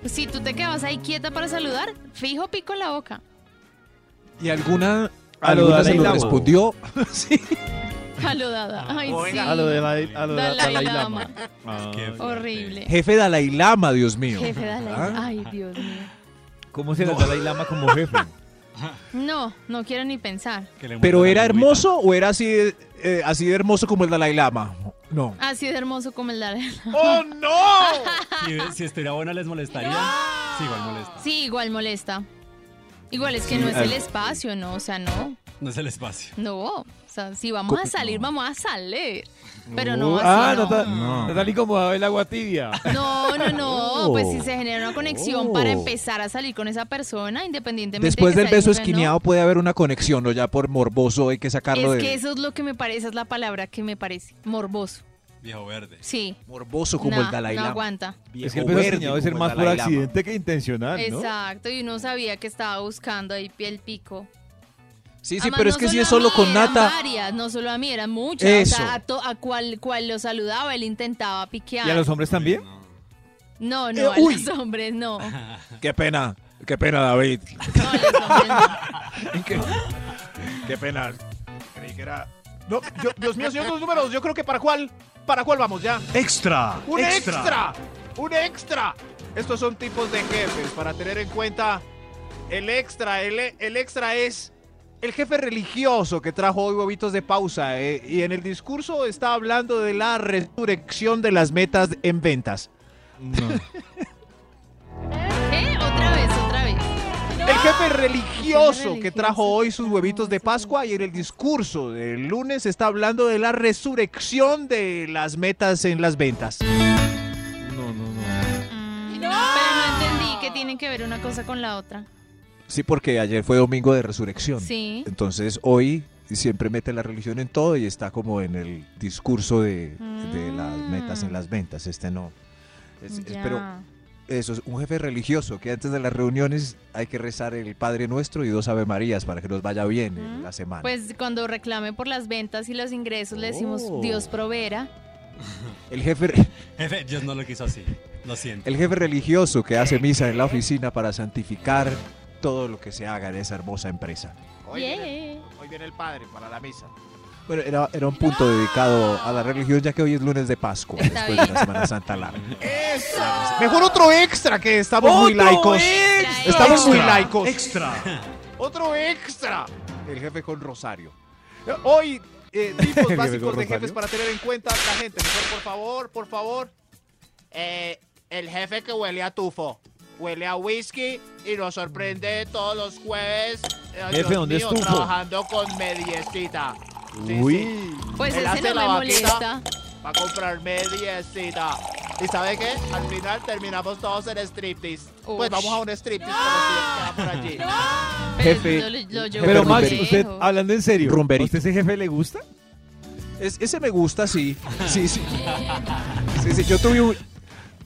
Si tú te quedabas ahí quieta para saludar, fijo pico en la boca. ¿Y alguna, alguna se lo respondió? <laughs> sí. <laughs> Saludada. Ay, sí. A lo de la, a lo de la- Dalai Dalai Lama. Lama. Ah, Horrible. Jefe Dalai Lama, Dios mío. Jefe Dalai ¿Ah? Ay, Dios mío. ¿Cómo será Dalai Lama como jefe? No, no quiero ni pensar. ¿Pero era hermoso o era así de, eh, así de hermoso como el Dalai Lama? No. Así de hermoso como el Dalai Lama. ¡Oh, no! <laughs> Si, si estuviera bueno, ¿les molestaría? Sí, igual molesta. Sí, igual molesta. Igual es que Sí, no es el espacio, ¿no? O sea, no. No es el espacio. No. O sea, si vamos a salir, vamos a salir. Pero no Uh, así, ah, no. Nata- Natalie como el agua tibia. <laughs> No, no, no. Oh. Pues si se genera una conexión Oh. para empezar a salir con esa persona, independientemente Después de que del beso no. esquineado puede haber una conexión, o ya por morboso hay que sacarlo Es de... que eso es lo que me parece, esa es la palabra que me parece. Morboso. Viejo verde. Sí. Morboso como No, el Dalai no Lama. aguanta. Es que el beso debe ser más por accidente que intencional, ¿no? Exacto, y uno sabía que estaba buscando ahí piel pico. Sí, sí, Además, pero es que si es solo mí, con eran nata... varias, no solo a mí, eran muchas. O Eso. sea, a, to- a cual, cual lo saludaba, él intentaba piquear. ¿Y a los hombres también? No, no, Eh, a uy. los hombres no. <laughs> Qué pena, qué pena, David. No, a los hombres no. <laughs> qué, qué pena. Creí que era... No, yo- Dios mío, señor, los números. Yo creo que para cuál, para cuál vamos ya. Extra. ¡Un extra! ¡Un extra! Estos son tipos de jefes para tener en cuenta. El extra, el, el extra es el jefe religioso que trajo hoy huevitos de pausa. eh, y en el discurso está hablando de la resurrección de las metas en ventas. ¿Qué? <laughs> Otra vez, otra vez. El jefe religioso que trajo hoy sus huevitos de Pascua y en el discurso del lunes está hablando de la resurrección de las metas en las ventas. No, no, no. Pero no entendí que tienen que ver una cosa con la otra. Sí, porque ayer fue domingo de resurrección. Sí. Entonces hoy siempre mete la religión en todo y está como en el discurso de, de las metas en las ventas. Este no. Es- es- pero eso es un jefe religioso que antes de las reuniones hay que rezar el Padre Nuestro y dos Ave Marías para que nos vaya bien en la semana. Pues cuando reclame por las ventas y los ingresos, le decimos Oh. Dios proveera. <laughs> el jefe <laughs> Jefe, Dios no lo quiso así. Lo siento. el jefe religioso que hace misa en la oficina para santificar todo lo que se haga en esa hermosa empresa. Hoy, viene, hoy viene el padre para la misa. Bueno, era, era un punto dedicado a la religión ya que hoy es lunes de Pascua, Está después de la Semana Santa larga. Mejor otro extra que estamos muy ¡Otro laicos. extra! Estamos muy laicos. Extra. Otro extra. El jefe con Rosario. Hoy, eh, <laughs> tipos básicos de jefes para tener en cuenta la gente. Mejor, por favor, por favor. Eh, el jefe que huele a tufo. Huele a whisky y nos sorprende todos los jueves. eh, Jefe, Dios ¿dónde es mío, tufo? Trabajando con mediecita. Sí, Uy. sí. Pues Él ese hace no la me molesta. para comprar mediecita. ¿Y sabe qué? Al final terminamos todos en striptease. Pues vamos a un striptease para por allí. Pero Jefe- lo, lo Pero Max, usted, hablando en serio, ¿a Rumberito. usted ese jefe le gusta? Es- ese me gusta, sí. Sí, sí. Sí, sí, Yo tuve un,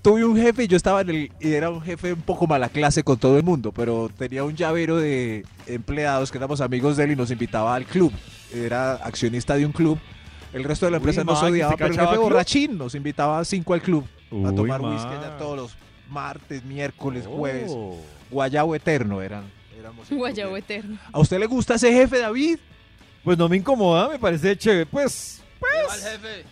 tuve un jefe y yo estaba en el. Y era un jefe un poco mala clase con todo el mundo, pero tenía un llavero de empleados que éramos amigos de él y nos invitaba al club. Era accionista de un club. El resto de la Uy, empresa nos Max, odiaba, ¿se pero el jefe borrachín nos invitaba a cinco al club. a Uy, tomar whisky ya todos los martes, miércoles, jueves. Oh. Guayabo eterno eran. éramos <laughs> Guayabo club. eterno. ¿A usted le gusta ese jefe, David? Pues no me incomoda, me parece chévere. Pues, ¡Viva el jefe!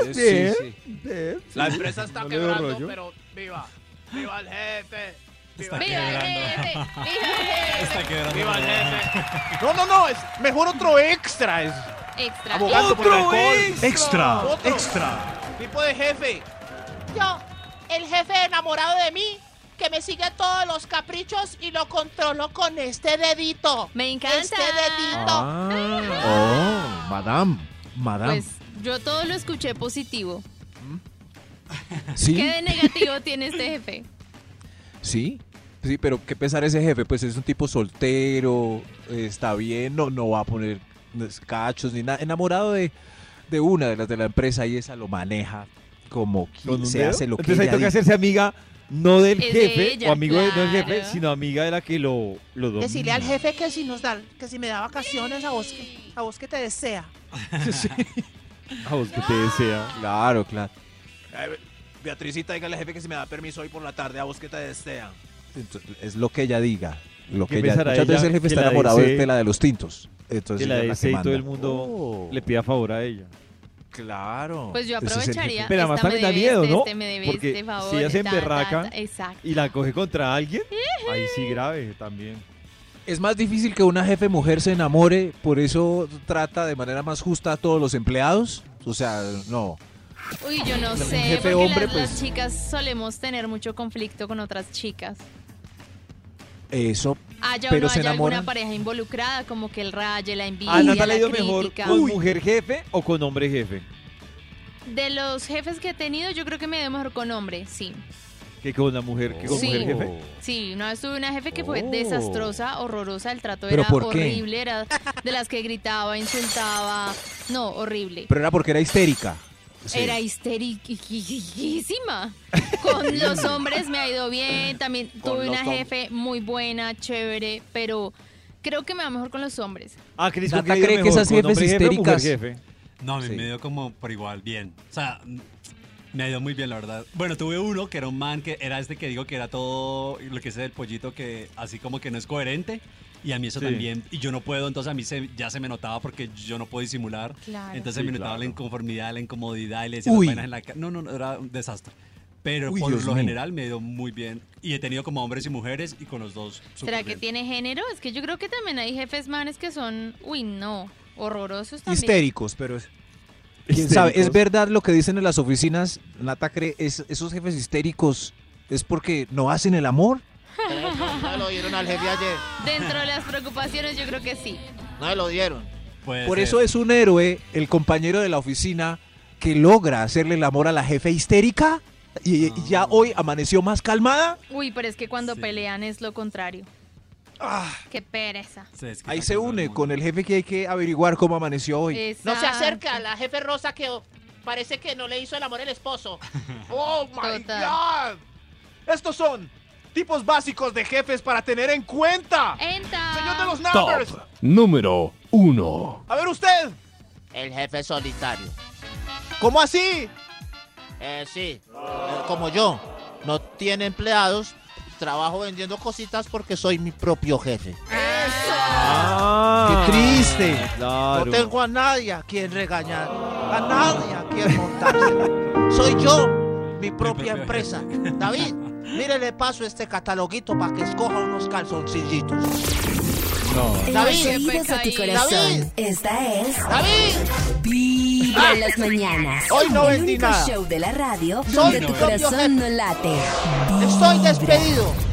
Bien. sí, sí. bien, La empresa está No quebrando, pero viva. ¡Viva el jefe! ¡Viva Está el ¡Viva el quebrando. jefe! ¡Viva el <laughs> jefe! Está quebrando. ¡Viva el jefe! No, no, no, es mejor otro extra. Es Extra. abogando por el alcohol. Extra. Otro. Extra. Tipo de jefe. Yo, el jefe enamorado de mí, que me sigue todos los caprichos y lo controlo con este dedito. Me encanta. Este dedito. Ah, oh, madame, madame. Pues yo todo lo escuché positivo. sí. ¿Qué de negativo <laughs> tiene este jefe? Sí, sí, pero qué pensar ese jefe, pues es un tipo soltero, está bien, no, no va a poner cachos ni nada, enamorado de, de una de las de la empresa y esa lo maneja como ¿Con que un se dedo? hace lo que Entonces ahí ella toca hacerse amiga no del Es de jefe ella, o amigo de, no del jefe, sino amiga de la que lo, lo domina. Decirle al jefe que si nos da, que si me da vacaciones a vos que, a vos que te desea. <laughs> <laughs> A vos que te desea. Claro, claro. Beatricita, dígale al jefe que si me da permiso hoy por la tarde, a vos que te desea. Es lo que ella diga. Lo ¿Qué que ella, muchas veces el jefe que está enamorado de la de los tintos. Entonces que la ella es la desee y que todo el mundo le pida favor a ella. Claro. Pues yo aprovecharía. Pero además también me da debe miedo, este, ¿no? este me Porque este favor, si ella se emberraca y la coge contra alguien, ahí sí <laughs> grave también. Es más difícil que una jefe mujer se enamore, por eso trata de manera más justa a todos los empleados. O sea, no. Uy, yo no Un sé, jefe porque hombre, las, las pues- chicas solemos tener mucho conflicto con otras chicas. Eso. Haya pero o no se haya alguna enamoran. pareja involucrada, como que el raye, la envidia, ¿A Nata le la ha ido mejor crítica. con mujer jefe o con hombre jefe? De los jefes que he tenido, yo creo que me ido mejor con hombre, sí. Que con una mujer, que con Sí. mujer jefe. Sí, una vez tuve una jefe que fue Oh. desastrosa, horrorosa, el trato ¿Pero era qué? horrible, era de las que gritaba, insultaba, no, horrible. Pero era porque era histérica. Sí. Era histériquísima. <laughs> Con los hombres me ha ido bien, también Con tuve una jefe muy buena, chévere, pero creo que me va mejor con los hombres. Ah, Cris, Nata ¿con qué le ha cree ido que mejor, esas con jefes jefe mujer histéricas- jefe? No, a mí Sí. me dio como por igual, bien. O sea, me ha ido muy bien, la verdad. Bueno, tuve uno que era un man que era este que digo que era todo lo que es el pollito que así como que no es coherente. Y a mí eso Sí. también, y yo no puedo, entonces a mí se, ya se me notaba porque yo no puedo disimular. Claro. Entonces Sí, me notaba claro. la inconformidad, la incomodidad, y le decía Uy. las vainas en la cara. No, no, no, era un desastre. Pero Uy, por Dios lo mío. general me ha ido muy bien. Y he tenido como hombres y mujeres y con los dos. ¿Será que bien. tiene género? Es que yo creo que también hay jefes manes que son, uy, no, horrorosos también. Histéricos, pero es- quién sabe, es verdad lo que dicen en las oficinas, Nata cree, es, esos jefes histéricos es porque no hacen el amor. <laughs> No lo dieron al jefe ayer. Dentro de las preocupaciones yo creo que sí. No lo dieron. Puede Por ser. eso es un héroe el compañero de la oficina que logra hacerle el amor a la jefe histérica y, y ya hoy amaneció más calmada. Uy, pero es que cuando Sí. pelean es lo contrario. Ah, Qué pereza. Ahí se une con el jefe que hay que averiguar cómo amaneció hoy. No se acerca a la jefe rosa que parece que no le hizo el amor el esposo. <laughs> ¡Oh, my Total. God! Estos son tipos básicos de jefes para tener en cuenta. Enta. Señor de los Top numbers. número 1. A ver usted. El jefe solitario. ¿Cómo así? Eh, sí, eh, como yo. No tiene empleados. Trabajo vendiendo cositas porque soy mi propio jefe. Ah, ¡Qué triste! Claro. No tengo a nadie a quien regañar. A nadie a quien montársela. Soy yo, mi propia empresa. <laughs> David, mire, le paso este cataloguito para que escoja unos calzoncillitos. En David. David. Esta es ¡David! Vibra en las mañanas. Hoy no El único show de la radio donde tu corazón no late. Estoy despedido.